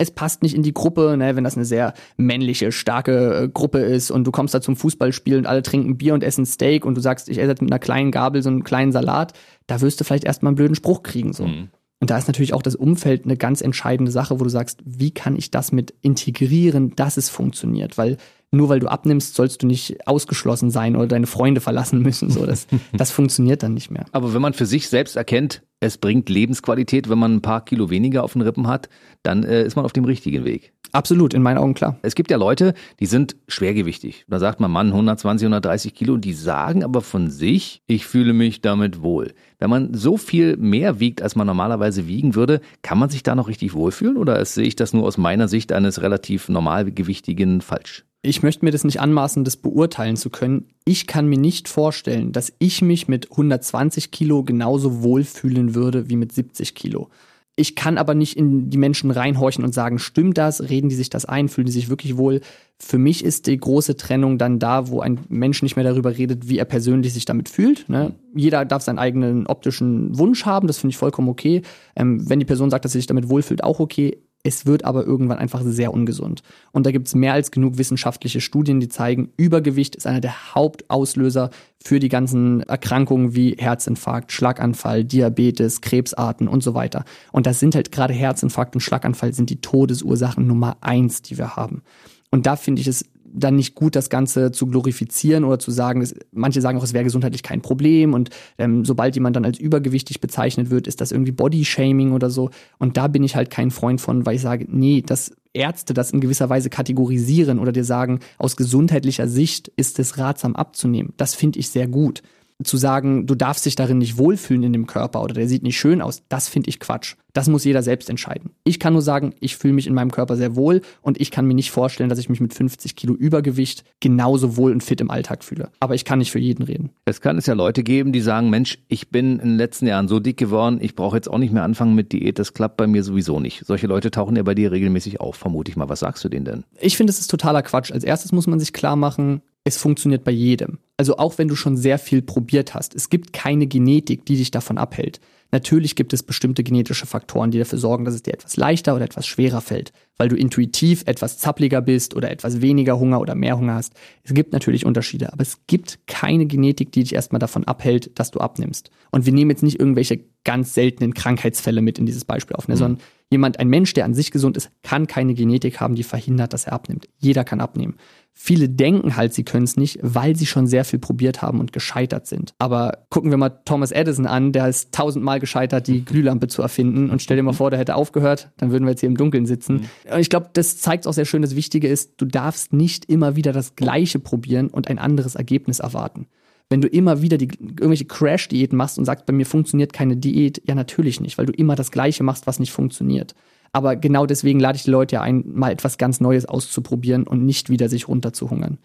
es passt nicht in die Gruppe, ne, wenn das eine sehr männliche, starke äh, Gruppe ist und du kommst da zum Fußballspiel und alle trinken Bier und essen Steak und du sagst, ich esse mit einer kleinen Gabel so einen kleinen Salat, da wirst du vielleicht erstmal einen blöden Spruch kriegen. So. Mhm. Und da ist natürlich auch das Umfeld eine ganz entscheidende Sache, wo du sagst, wie kann ich das mit integrieren, dass es funktioniert? Weil nur weil du abnimmst, sollst du nicht ausgeschlossen sein oder deine Freunde verlassen müssen. So, das, das funktioniert dann nicht mehr. Aber wenn man für sich selbst erkennt, es bringt Lebensqualität, wenn man ein paar Kilo weniger auf den Rippen hat, dann äh, ist man auf dem richtigen Weg. Absolut, in meinen Augen klar. Es gibt ja Leute, die sind schwergewichtig. Da sagt man, Mann, 120, 130 Kilo, die sagen aber von sich, ich fühle mich damit wohl. Wenn man so viel mehr wiegt, als man normalerweise wiegen würde, kann man sich da noch richtig wohlfühlen oder sehe ich das nur aus meiner Sicht eines relativ normalgewichtigen falsch? Ich möchte mir das nicht anmaßen, das beurteilen zu können. Ich kann mir nicht vorstellen, dass ich mich mit 120 Kilo genauso wohlfühlen würde wie mit 70 Kilo. Ich kann aber nicht in die Menschen reinhorchen und sagen, stimmt das? Reden die sich das ein? Fühlen die sich wirklich wohl? Für mich ist die große Trennung dann da, wo ein Mensch nicht mehr darüber redet, wie er persönlich sich damit fühlt. Ne? Jeder darf seinen eigenen optischen Wunsch haben, das finde ich vollkommen okay. Ähm, wenn die Person sagt, dass sie sich damit wohlfühlt, auch okay. Es wird aber irgendwann einfach sehr ungesund. Und da gibt es mehr als genug wissenschaftliche Studien, die zeigen, Übergewicht ist einer der Hauptauslöser für die ganzen Erkrankungen wie Herzinfarkt, Schlaganfall, Diabetes, Krebsarten und so weiter. Und das sind halt gerade Herzinfarkt und Schlaganfall sind die Todesursachen Nummer eins, die wir haben. Und da finde ich es dann nicht gut, das Ganze zu glorifizieren oder zu sagen, dass, manche sagen auch, es wäre gesundheitlich kein Problem und ähm, sobald jemand dann als übergewichtig bezeichnet wird, ist das irgendwie Bodyshaming oder so. Und da bin ich halt kein Freund von, weil ich sage, nee, dass Ärzte das in gewisser Weise kategorisieren oder dir sagen, aus gesundheitlicher Sicht ist es ratsam abzunehmen. Das finde ich sehr gut zu sagen, du darfst dich darin nicht wohlfühlen in dem Körper oder der sieht nicht schön aus, das finde ich Quatsch. Das muss jeder selbst entscheiden. Ich kann nur sagen, ich fühle mich in meinem Körper sehr wohl und ich kann mir nicht vorstellen, dass ich mich mit 50 Kilo Übergewicht genauso wohl und fit im Alltag fühle. Aber ich kann nicht für jeden reden. Es kann es ja Leute geben, die sagen, Mensch, ich bin in den letzten Jahren so dick geworden, ich brauche jetzt auch nicht mehr anfangen mit Diät, das klappt bei mir sowieso nicht. Solche Leute tauchen ja bei dir regelmäßig auf, vermute ich mal. Was sagst du denen denn? Ich finde, es ist totaler Quatsch. Als erstes muss man sich klar machen, es funktioniert bei jedem. Also auch wenn du schon sehr viel probiert hast, es gibt keine Genetik, die dich davon abhält. Natürlich gibt es bestimmte genetische Faktoren, die dafür sorgen, dass es dir etwas leichter oder etwas schwerer fällt, weil du intuitiv etwas zappliger bist oder etwas weniger Hunger oder mehr Hunger hast. Es gibt natürlich Unterschiede, aber es gibt keine Genetik, die dich erstmal davon abhält, dass du abnimmst. Und wir nehmen jetzt nicht irgendwelche ganz seltenen Krankheitsfälle mit in dieses Beispiel auf, ne, mhm. sondern jemand, ein Mensch, der an sich gesund ist, kann keine Genetik haben, die verhindert, dass er abnimmt. Jeder kann abnehmen. Viele denken halt, sie können es nicht, weil sie schon sehr viel probiert haben und gescheitert sind. Aber gucken wir mal Thomas Edison an, der ist tausendmal gescheitert, die Glühlampe zu erfinden. Und stell dir mal vor, der hätte aufgehört, dann würden wir jetzt hier im Dunkeln sitzen. Mhm. Und ich glaube, das zeigt auch sehr schön, das Wichtige ist, du darfst nicht immer wieder das Gleiche probieren und ein anderes Ergebnis erwarten. Wenn du immer wieder die, irgendwelche Crash-Diäten machst und sagst, bei mir funktioniert keine Diät, ja natürlich nicht, weil du immer das Gleiche machst, was nicht funktioniert. Aber genau deswegen lade ich die Leute ja ein, mal etwas ganz Neues auszuprobieren und nicht wieder sich runterzuhungern.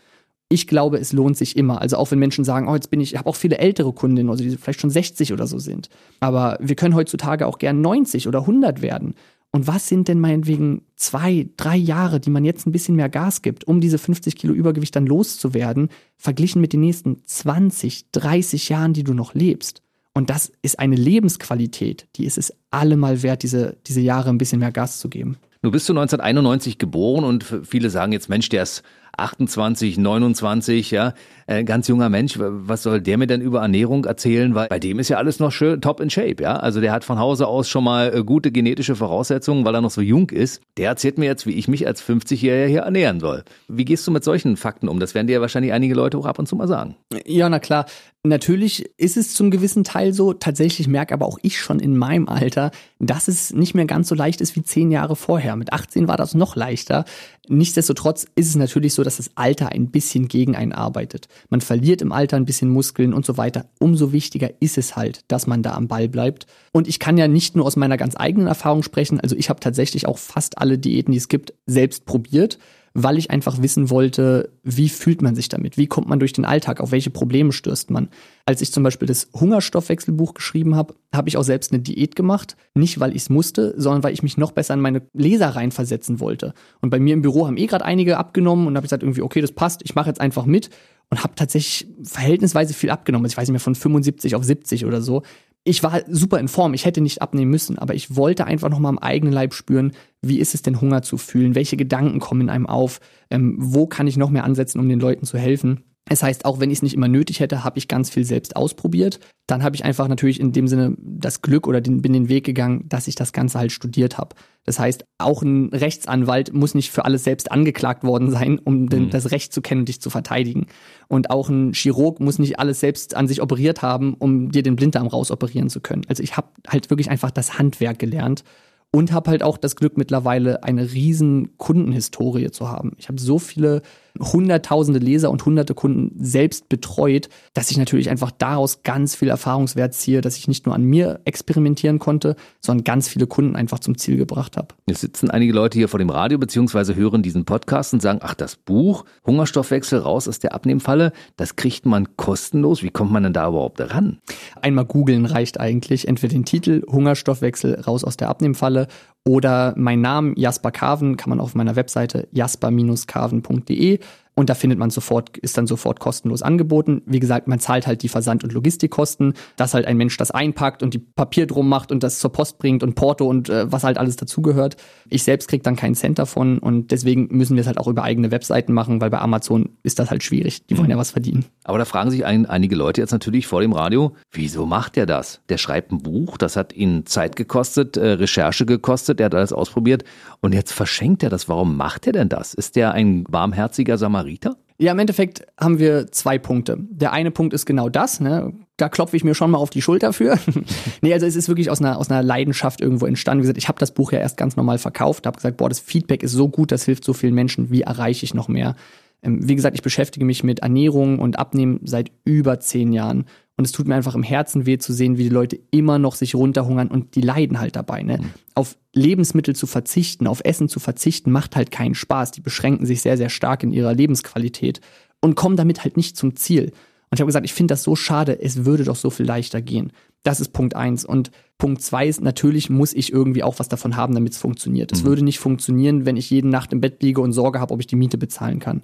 Ich glaube, es lohnt sich immer. Also auch wenn Menschen sagen, oh, jetzt bin ich, ich habe auch viele ältere Kundinnen, also die vielleicht schon 60 oder so sind. Aber wir können heutzutage auch gern 90 oder 100 werden. Und was sind denn meinetwegen zwei, drei Jahre, die man jetzt ein bisschen mehr Gas gibt, um diese 50 Kilo Übergewicht dann loszuwerden, verglichen mit den nächsten 20, 30 Jahren, die du noch lebst? Und das ist eine Lebensqualität, die ist es allemal wert, diese, diese Jahre ein bisschen mehr Gas zu geben. Du bist du 1991 geboren und viele sagen jetzt, Mensch, der ist 28, 29, ja, äh, ganz junger Mensch, was soll der mir denn über Ernährung erzählen? Weil bei dem ist ja alles noch schön top in shape, ja. Also der hat von Hause aus schon mal äh, gute genetische Voraussetzungen, weil er noch so jung ist. Der erzählt mir jetzt, wie ich mich als 50-Jähriger hier ernähren soll. Wie gehst du mit solchen Fakten um? Das werden dir ja wahrscheinlich einige Leute auch ab und zu mal sagen. Ja, na klar. Natürlich ist es zum gewissen Teil so. Tatsächlich merke aber auch ich schon in meinem Alter, dass es nicht mehr ganz so leicht ist wie zehn Jahre vorher. Mit 18 war das noch leichter. Nichtsdestotrotz ist es natürlich so, dass das Alter ein bisschen gegen einen arbeitet man verliert im Alter ein bisschen Muskeln und so weiter. Umso wichtiger ist es halt, dass man da am Ball bleibt. Und ich kann ja nicht nur aus meiner ganz eigenen Erfahrung sprechen, also ich habe tatsächlich auch fast alle Diäten, die es gibt, selbst probiert weil ich einfach wissen wollte, wie fühlt man sich damit? Wie kommt man durch den Alltag? Auf welche Probleme stößt man? Als ich zum Beispiel das Hungerstoffwechselbuch geschrieben habe, habe ich auch selbst eine Diät gemacht. Nicht, weil ich es musste, sondern weil ich mich noch besser in meine Leser reinversetzen wollte. Und bei mir im Büro haben eh gerade einige abgenommen und habe gesagt, irgendwie, okay, das passt, ich mache jetzt einfach mit und habe tatsächlich verhältnisweise viel abgenommen. Also ich weiß nicht mehr, von 75 auf 70 oder so, ich war super in Form, ich hätte nicht abnehmen müssen, aber ich wollte einfach noch mal am eigenen Leib spüren, wie ist es denn Hunger zu fühlen, welche Gedanken kommen in einem auf, ähm, wo kann ich noch mehr ansetzen, um den Leuten zu helfen. Es heißt, auch wenn ich es nicht immer nötig hätte, habe ich ganz viel selbst ausprobiert. Dann habe ich einfach natürlich in dem Sinne das Glück oder den, bin den Weg gegangen, dass ich das Ganze halt studiert habe. Das heißt, auch ein Rechtsanwalt muss nicht für alles selbst angeklagt worden sein, um den, mhm. das Recht zu kennen und dich zu verteidigen. Und auch ein Chirurg muss nicht alles selbst an sich operiert haben, um dir den Blinddarm rausoperieren zu können. Also ich habe halt wirklich einfach das Handwerk gelernt und habe halt auch das Glück mittlerweile eine riesen Kundenhistorie zu haben. Ich habe so viele hunderttausende Leser und hunderte Kunden selbst betreut, dass ich natürlich einfach daraus ganz viel Erfahrungswert ziehe, dass ich nicht nur an mir experimentieren konnte, sondern ganz viele Kunden einfach zum Ziel gebracht habe. Jetzt sitzen einige Leute hier vor dem Radio beziehungsweise hören diesen Podcast und sagen, ach, das Buch Hungerstoffwechsel raus aus der Abnehmfalle, das kriegt man kostenlos. Wie kommt man denn da überhaupt ran? Einmal googeln reicht eigentlich. Entweder den Titel Hungerstoffwechsel raus aus der Abnehmfalle oder mein Name Jasper Carven kann man auf meiner Webseite jasper-carven.de und da findet man sofort, ist dann sofort kostenlos angeboten. Wie gesagt, man zahlt halt die Versand- und Logistikkosten, dass halt ein Mensch das einpackt und die Papier drum macht und das zur Post bringt und Porto und äh, was halt alles dazugehört. Ich selbst krieg dann keinen Cent davon und deswegen müssen wir es halt auch über eigene Webseiten machen, weil bei Amazon ist das halt schwierig. Die wollen ja was verdienen. Aber da fragen sich ein, einige Leute jetzt natürlich vor dem Radio, wieso macht der das? Der schreibt ein Buch, das hat ihn Zeit gekostet, äh, Recherche gekostet, der hat alles ausprobiert und jetzt verschenkt er das. Warum macht er denn das? Ist der ein warmherziger Samariter? Samariter? Ja, im Endeffekt haben wir zwei Punkte. Der eine Punkt ist genau das, ne? Da klopfe ich mir schon mal auf die Schulter für. nee, also es ist wirklich aus einer, aus einer Leidenschaft irgendwo entstanden. Wie gesagt, ich habe das Buch ja erst ganz normal verkauft, habe gesagt, boah, das Feedback ist so gut, das hilft so vielen Menschen. Wie erreiche ich noch mehr? Ähm, wie gesagt, ich beschäftige mich mit Ernährung und Abnehmen seit über zehn Jahren. Und es tut mir einfach im Herzen weh zu sehen, wie die Leute immer noch sich runterhungern und die leiden halt dabei. Ne? Mhm. Auf Lebensmittel zu verzichten, auf Essen zu verzichten, macht halt keinen Spaß. Die beschränken sich sehr, sehr stark in ihrer Lebensqualität und kommen damit halt nicht zum Ziel. Und ich habe gesagt, ich finde das so schade, es würde doch so viel leichter gehen. Das ist Punkt eins. Und Punkt zwei ist, natürlich muss ich irgendwie auch was davon haben, damit es funktioniert. Mhm. Es würde nicht funktionieren, wenn ich jede Nacht im Bett liege und Sorge habe, ob ich die Miete bezahlen kann.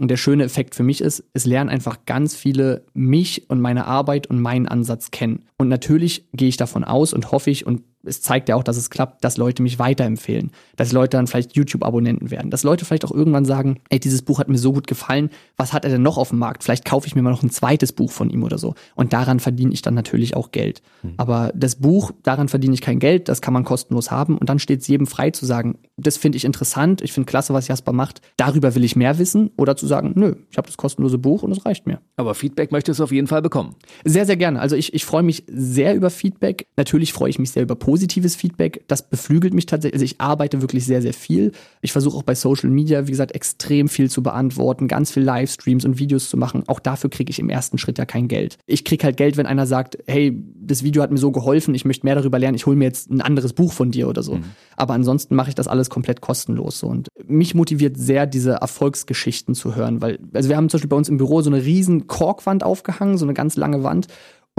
Und der schöne Effekt für mich ist, es lernen einfach ganz viele mich und meine Arbeit und meinen Ansatz kennen. Und natürlich gehe ich davon aus und hoffe ich und es zeigt ja auch, dass es klappt, dass Leute mich weiterempfehlen, dass Leute dann vielleicht YouTube-Abonnenten werden, dass Leute vielleicht auch irgendwann sagen, ey, dieses Buch hat mir so gut gefallen, was hat er denn noch auf dem Markt? Vielleicht kaufe ich mir mal noch ein zweites Buch von ihm oder so. Und daran verdiene ich dann natürlich auch Geld. Mhm. Aber das Buch, daran verdiene ich kein Geld, das kann man kostenlos haben und dann steht es jedem frei zu sagen, das finde ich interessant, ich finde klasse, was Jasper macht, darüber will ich mehr wissen oder zu sagen, nö, ich habe das kostenlose Buch und es reicht mir. Aber Feedback möchtest du auf jeden Fall bekommen. Sehr, sehr gerne. Also ich, ich freue mich sehr über Feedback. Natürlich freue ich mich sehr über positives Feedback. Das beflügelt mich tatsächlich. Also ich arbeite wirklich sehr, sehr viel. Ich versuche auch bei Social Media, wie gesagt, extrem viel zu beantworten, ganz viel Livestreams und Videos zu machen. Auch dafür kriege ich im ersten Schritt ja kein Geld. Ich kriege halt Geld, wenn einer sagt, hey, das Video hat mir so geholfen, ich möchte mehr darüber lernen, ich hole mir jetzt ein anderes Buch von dir oder so. Mhm. Aber ansonsten mache ich das alles komplett kostenlos. So. Und mich motiviert sehr, diese Erfolgsgeschichten zu hören, weil, also wir haben zum Beispiel bei uns im Büro so eine riesen Korkwand aufgehangen, so eine ganz lange Wand.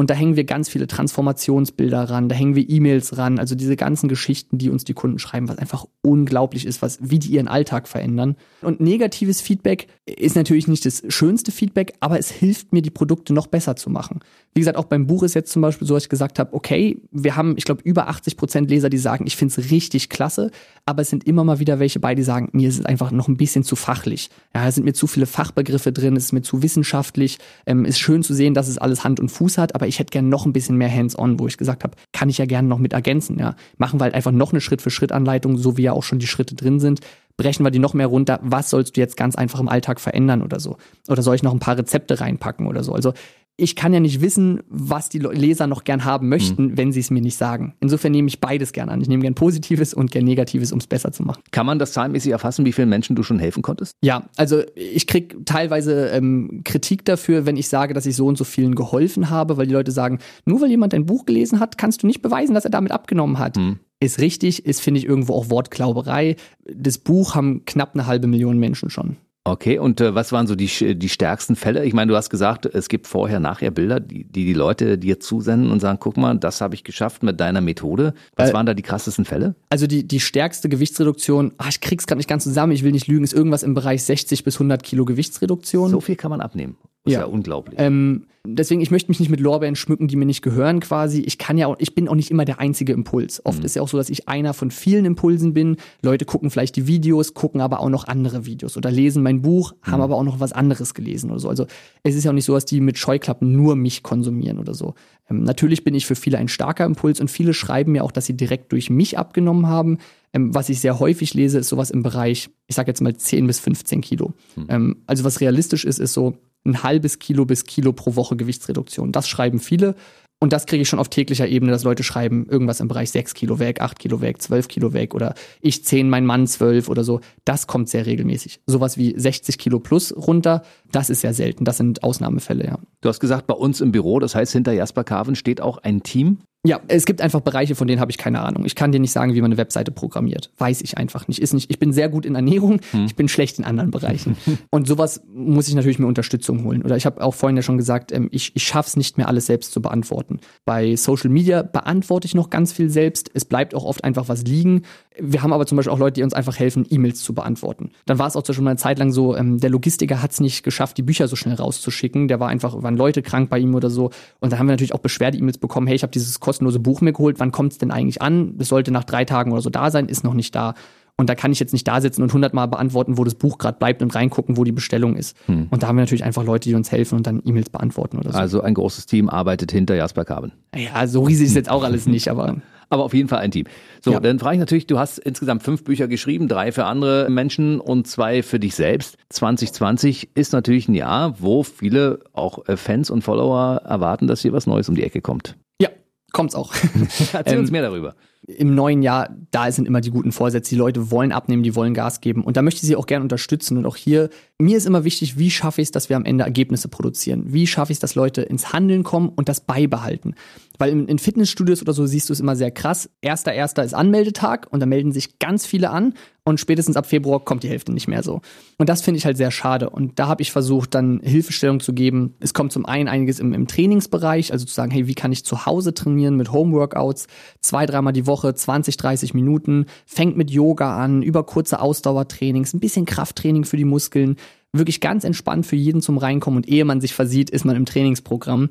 Und da hängen wir ganz viele Transformationsbilder ran, da hängen wir E-Mails ran, also diese ganzen Geschichten, die uns die Kunden schreiben, was einfach unglaublich ist, was, wie die ihren Alltag verändern. Und negatives Feedback ist natürlich nicht das schönste Feedback, aber es hilft mir, die Produkte noch besser zu machen. Wie gesagt, auch beim Buch ist jetzt zum Beispiel so, dass ich gesagt habe, okay, wir haben, ich glaube, über 80 Prozent Leser, die sagen, ich finde es richtig klasse, aber es sind immer mal wieder welche bei, die sagen, mir ist es einfach noch ein bisschen zu fachlich. Ja, es sind mir zu viele Fachbegriffe drin, es ist mir zu wissenschaftlich. Ähm, ist schön zu sehen, dass es alles Hand und Fuß hat, aber ich hätte gerne noch ein bisschen mehr Hands-on, wo ich gesagt habe, kann ich ja gerne noch mit ergänzen. Ja, machen wir halt einfach noch eine Schritt-für-Schritt-Anleitung, so wie ja auch schon die Schritte drin sind brechen wir die noch mehr runter, was sollst du jetzt ganz einfach im Alltag verändern oder so? Oder soll ich noch ein paar Rezepte reinpacken oder so? Also ich kann ja nicht wissen, was die Leser noch gern haben möchten, mhm. wenn sie es mir nicht sagen. Insofern nehme ich beides gern an. Ich nehme gern Positives und gern Negatives, um es besser zu machen. Kann man das zahlenmäßig erfassen, wie vielen Menschen du schon helfen konntest? Ja, also ich kriege teilweise ähm, Kritik dafür, wenn ich sage, dass ich so und so vielen geholfen habe, weil die Leute sagen, nur weil jemand ein Buch gelesen hat, kannst du nicht beweisen, dass er damit abgenommen hat. Mhm. Ist richtig, ist, finde ich, irgendwo auch Wortklauberei. Das Buch haben knapp eine halbe Million Menschen schon. Okay, und äh, was waren so die, die stärksten Fälle? Ich meine, du hast gesagt, es gibt vorher, nachher Bilder, die, die die Leute dir zusenden und sagen, guck mal, das habe ich geschafft mit deiner Methode. Was äh, waren da die krassesten Fälle? Also die, die stärkste Gewichtsreduktion, ach, ich krieg's gerade nicht ganz zusammen, ich will nicht lügen, ist irgendwas im Bereich 60 bis 100 Kilo Gewichtsreduktion. So viel kann man abnehmen. Ist ja, ja unglaublich. Ähm, deswegen, ich möchte mich nicht mit Lorbeeren schmücken, die mir nicht gehören quasi. Ich kann ja auch, ich bin auch nicht immer der einzige Impuls. Oft mhm. ist ja auch so, dass ich einer von vielen Impulsen bin. Leute gucken vielleicht die Videos, gucken aber auch noch andere Videos oder lesen mein Buch, mhm. haben aber auch noch was anderes gelesen oder so. Also es ist ja auch nicht so, dass die mit Scheuklappen nur mich konsumieren oder so. Ähm, natürlich bin ich für viele ein starker Impuls und viele schreiben mir auch, dass sie direkt durch mich abgenommen haben. Ähm, was ich sehr häufig lese, ist sowas im Bereich, ich sage jetzt mal 10 bis 15 Kilo. Mhm. Also was realistisch ist, ist so ein halbes Kilo bis Kilo pro Woche Gewichtsreduktion. Das schreiben viele. Und das kriege ich schon auf täglicher Ebene, dass Leute schreiben, irgendwas im Bereich 6 Kilo weg, 8 Kilo weg, 12 Kilo weg oder ich 10, mein Mann 12 oder so. Das kommt sehr regelmäßig. Sowas wie 60 Kilo plus runter, das ist sehr selten. Das sind Ausnahmefälle, ja. Du hast gesagt, bei uns im Büro, das heißt, hinter Jasper Carven steht auch ein Team. Ja, es gibt einfach Bereiche, von denen habe ich keine Ahnung. Ich kann dir nicht sagen, wie man eine Webseite programmiert. Weiß ich einfach nicht. Ist nicht. Ich bin sehr gut in Ernährung, hm. ich bin schlecht in anderen Bereichen. Und sowas muss ich natürlich mir Unterstützung holen. Oder ich habe auch vorhin ja schon gesagt, ähm, ich, ich schaffe es nicht mehr, alles selbst zu beantworten. Bei Social Media beantworte ich noch ganz viel selbst. Es bleibt auch oft einfach was liegen. Wir haben aber zum Beispiel auch Leute, die uns einfach helfen, E-Mails zu beantworten. Dann war es auch schon mal eine Zeit lang so, ähm, der Logistiker hat es nicht geschafft, die Bücher so schnell rauszuschicken. Der war einfach, waren Leute krank bei ihm oder so. Und da haben wir natürlich auch Beschwerde-E-Mails bekommen, hey, ich habe dieses kostenlose Buch mir geholt, wann kommt es denn eigentlich an? Es sollte nach drei Tagen oder so da sein, ist noch nicht da. Und da kann ich jetzt nicht da sitzen und hundertmal beantworten, wo das Buch gerade bleibt und reingucken, wo die Bestellung ist. Hm. Und da haben wir natürlich einfach Leute, die uns helfen und dann E-Mails beantworten oder so. Also ein großes Team arbeitet hinter Jasper Carbon. Ja, so riesig ist jetzt auch alles nicht, aber. aber auf jeden Fall ein Team. So, ja. dann frage ich natürlich, du hast insgesamt fünf Bücher geschrieben, drei für andere Menschen und zwei für dich selbst. 2020 ist natürlich ein Jahr, wo viele auch äh, Fans und Follower erwarten, dass hier was Neues um die Ecke kommt. Ja, kommt's auch. Erzähl uns ähm, mehr darüber im neuen Jahr, da sind immer die guten Vorsätze. Die Leute wollen abnehmen, die wollen Gas geben. Und da möchte ich sie auch gerne unterstützen. Und auch hier, mir ist immer wichtig, wie schaffe ich es, dass wir am Ende Ergebnisse produzieren? Wie schaffe ich es, dass Leute ins Handeln kommen und das beibehalten? Weil in, Fitnessstudios oder so siehst du es immer sehr krass. Erster, erster ist Anmeldetag und da melden sich ganz viele an und spätestens ab Februar kommt die Hälfte nicht mehr so. Und das finde ich halt sehr schade. Und da habe ich versucht, dann Hilfestellung zu geben. Es kommt zum einen einiges im, im Trainingsbereich, also zu sagen, hey, wie kann ich zu Hause trainieren mit Homeworkouts, zwei, dreimal die Woche, 20, 30 Minuten, fängt mit Yoga an, über kurze Ausdauertrainings, ein bisschen Krafttraining für die Muskeln, wirklich ganz entspannt für jeden zum Reinkommen und ehe man sich versieht, ist man im Trainingsprogramm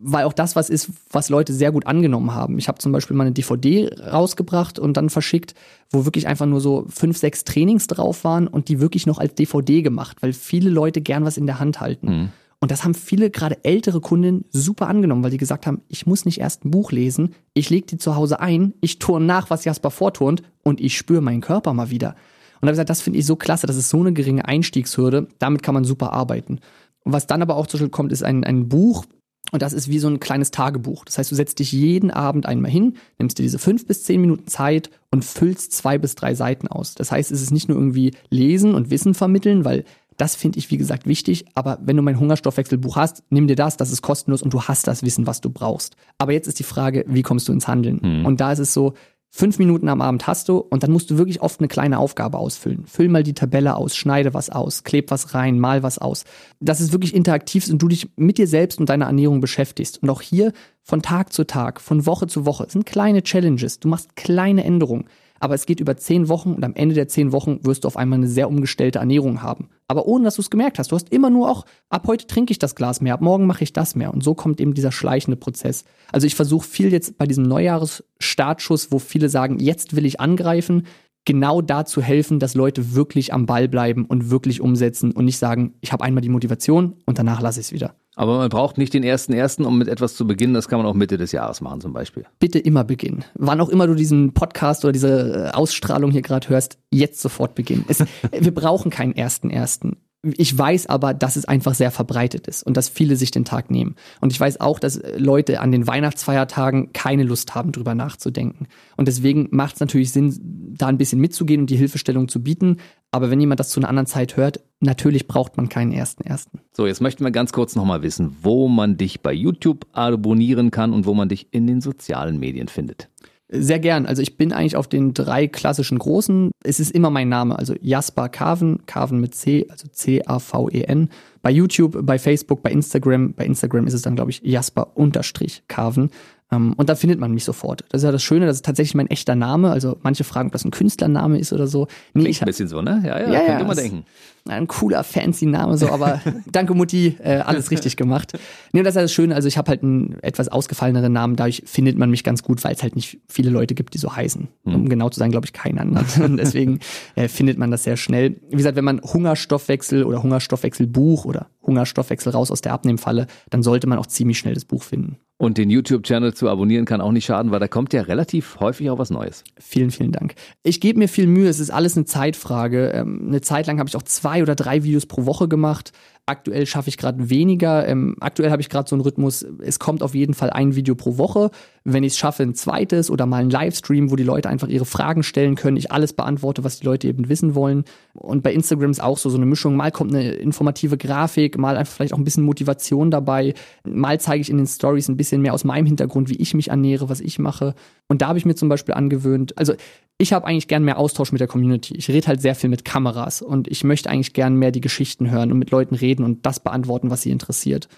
weil auch das was ist, was Leute sehr gut angenommen haben. Ich habe zum Beispiel mal eine DVD rausgebracht und dann verschickt, wo wirklich einfach nur so fünf, sechs Trainings drauf waren und die wirklich noch als DVD gemacht, weil viele Leute gern was in der Hand halten. Mhm. Und das haben viele, gerade ältere Kundinnen, super angenommen, weil die gesagt haben, ich muss nicht erst ein Buch lesen, ich lege die zu Hause ein, ich turne nach, was Jasper vorturnt und ich spüre meinen Körper mal wieder. Und da habe ich gesagt, das finde ich so klasse, das ist so eine geringe Einstiegshürde, damit kann man super arbeiten. Und was dann aber auch zu kommt, ist ein, ein Buch, und das ist wie so ein kleines Tagebuch. Das heißt, du setzt dich jeden Abend einmal hin, nimmst dir diese fünf bis zehn Minuten Zeit und füllst zwei bis drei Seiten aus. Das heißt, es ist nicht nur irgendwie lesen und Wissen vermitteln, weil das finde ich, wie gesagt, wichtig. Aber wenn du mein Hungerstoffwechselbuch hast, nimm dir das, das ist kostenlos und du hast das Wissen, was du brauchst. Aber jetzt ist die Frage, wie kommst du ins Handeln? Mhm. Und da ist es so, Fünf Minuten am Abend hast du und dann musst du wirklich oft eine kleine Aufgabe ausfüllen. Füll mal die Tabelle aus, schneide was aus, kleb was rein, mal was aus. Dass es wirklich interaktiv ist und du dich mit dir selbst und deiner Ernährung beschäftigst. Und auch hier von Tag zu Tag, von Woche zu Woche. Sind kleine Challenges. Du machst kleine Änderungen aber es geht über zehn Wochen und am Ende der zehn Wochen wirst du auf einmal eine sehr umgestellte Ernährung haben. Aber ohne dass du es gemerkt hast. Du hast immer nur auch, ab heute trinke ich das Glas mehr, ab morgen mache ich das mehr. Und so kommt eben dieser schleichende Prozess. Also ich versuche viel jetzt bei diesem Neujahresstartschuss, wo viele sagen, jetzt will ich angreifen, genau da zu helfen, dass Leute wirklich am Ball bleiben und wirklich umsetzen und nicht sagen, ich habe einmal die Motivation und danach lasse ich es wieder. Aber man braucht nicht den ersten ersten, um mit etwas zu beginnen. Das kann man auch Mitte des Jahres machen zum Beispiel. Bitte immer beginnen. Wann auch immer du diesen Podcast oder diese äh, Ausstrahlung hier gerade hörst, jetzt sofort beginnen. Es, wir brauchen keinen ersten ersten. Ich weiß aber, dass es einfach sehr verbreitet ist und dass viele sich den Tag nehmen. Und ich weiß auch, dass Leute an den Weihnachtsfeiertagen keine Lust haben, drüber nachzudenken. Und deswegen macht es natürlich Sinn, da ein bisschen mitzugehen und die Hilfestellung zu bieten. Aber wenn jemand das zu einer anderen Zeit hört, natürlich braucht man keinen ersten ersten. So, jetzt möchten wir ganz kurz nochmal wissen, wo man dich bei YouTube abonnieren kann und wo man dich in den sozialen Medien findet. Sehr gern. Also ich bin eigentlich auf den drei klassischen großen. Es ist immer mein Name, also Jasper Carven, Carven mit C, also C-A-V-E-N. Bei YouTube, bei Facebook, bei Instagram. Bei Instagram ist es dann, glaube ich, Jasper-Carven. Um, ähm, und da findet man mich sofort. Das ist ja das Schöne, das ist tatsächlich mein echter Name. Also manche fragen, ob das ein Künstlername ist oder so. Nee, Klingt ein bisschen so, ne? Ja, ja, ja könnte ja, man denken. Ein cooler, fancy Name so, aber danke Mutti, äh, alles richtig gemacht. Nee, das ist ja das Schöne, also ich habe halt einen etwas ausgefalleneren Namen, dadurch findet man mich ganz gut, weil es halt nicht viele Leute gibt, die so heißen. Hm. Um genau zu sein, glaube ich, keinen anderen. deswegen äh, findet man das sehr schnell. Wie gesagt, wenn man Hungerstoffwechsel oder Hungerstoffwechselbuch oder Hungerstoffwechsel raus aus der Abnehmfalle, dann sollte man auch ziemlich schnell das Buch finden. Und den YouTube-Channel zu abonnieren kann auch nicht schaden, weil da kommt ja relativ häufig auch was Neues. Vielen, vielen Dank. Ich gebe mir viel Mühe, es ist alles eine Zeitfrage. Ähm, eine Zeit lang habe ich auch zwei oder drei Videos pro Woche gemacht. Aktuell schaffe ich gerade weniger. Ähm, aktuell habe ich gerade so einen Rhythmus, es kommt auf jeden Fall ein Video pro Woche. Wenn ich es schaffe, ein zweites oder mal ein Livestream, wo die Leute einfach ihre Fragen stellen können, ich alles beantworte, was die Leute eben wissen wollen. Und bei Instagram ist auch so, so eine Mischung. Mal kommt eine informative Grafik, mal einfach vielleicht auch ein bisschen Motivation dabei. Mal zeige ich in den Stories ein bisschen mehr aus meinem Hintergrund, wie ich mich ernähre, was ich mache. Und da habe ich mir zum Beispiel angewöhnt, also ich habe eigentlich gern mehr Austausch mit der Community. Ich rede halt sehr viel mit Kameras und ich möchte eigentlich gern mehr die Geschichten hören und mit Leuten reden und das beantworten, was sie interessiert.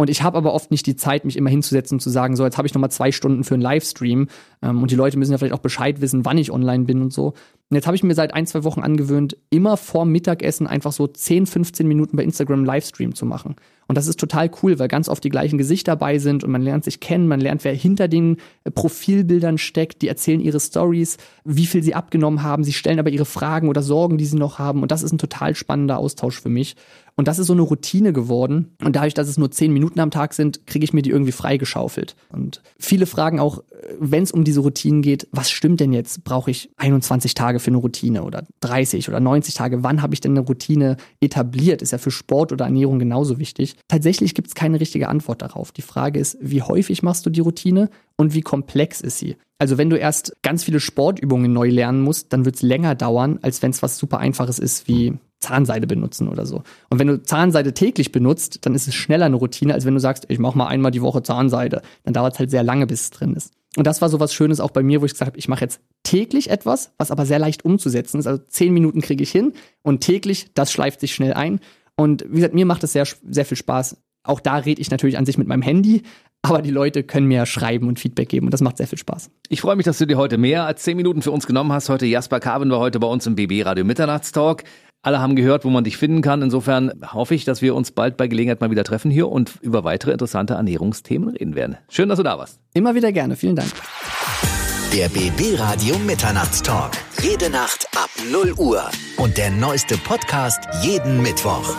Und ich habe aber oft nicht die Zeit, mich immer hinzusetzen und zu sagen, so, jetzt habe ich nochmal zwei Stunden für einen Livestream. Ähm, und die Leute müssen ja vielleicht auch Bescheid wissen, wann ich online bin und so. Und jetzt habe ich mir seit ein, zwei Wochen angewöhnt, immer vor Mittagessen einfach so 10, 15 Minuten bei Instagram Livestream zu machen. Und das ist total cool, weil ganz oft die gleichen Gesichter dabei sind und man lernt sich kennen, man lernt, wer hinter den äh, Profilbildern steckt, die erzählen ihre Stories, wie viel sie abgenommen haben, sie stellen aber ihre Fragen oder Sorgen, die sie noch haben. Und das ist ein total spannender Austausch für mich. Und das ist so eine Routine geworden. Und dadurch, dass es nur zehn Minuten am Tag sind, kriege ich mir die irgendwie freigeschaufelt. Und viele fragen auch, äh, wenn es um diese Routinen geht, was stimmt denn jetzt? Brauche ich 21 Tage für eine Routine oder 30 oder 90 Tage? Wann habe ich denn eine Routine etabliert? Ist ja für Sport oder Ernährung genauso wichtig. Tatsächlich gibt es keine richtige Antwort darauf. Die Frage ist, wie häufig machst du die Routine und wie komplex ist sie? Also wenn du erst ganz viele Sportübungen neu lernen musst, dann wird es länger dauern, als wenn es was super einfaches ist wie Zahnseide benutzen oder so. Und wenn du Zahnseide täglich benutzt, dann ist es schneller eine Routine, als wenn du sagst, ich mache mal einmal die Woche Zahnseide. Dann dauert es halt sehr lange, bis es drin ist. Und das war so was Schönes auch bei mir, wo ich gesagt habe, ich mache jetzt täglich etwas, was aber sehr leicht umzusetzen ist. Also zehn Minuten kriege ich hin und täglich, das schleift sich schnell ein. Und wie gesagt, mir macht es sehr, sehr viel Spaß. Auch da rede ich natürlich an sich mit meinem Handy, aber die Leute können mir schreiben und Feedback geben und das macht sehr viel Spaß. Ich freue mich, dass du dir heute mehr als zehn Minuten für uns genommen hast. Heute Jasper Carven war heute bei uns im BB Radio Mitternachtstalk. Alle haben gehört, wo man dich finden kann. Insofern hoffe ich, dass wir uns bald bei Gelegenheit mal wieder treffen hier und über weitere interessante Ernährungsthemen reden werden. Schön, dass du da warst. Immer wieder gerne. Vielen Dank. Der BB Radio Mitternachtstalk. Jede Nacht ab 0 Uhr. Und der neueste Podcast jeden Mittwoch.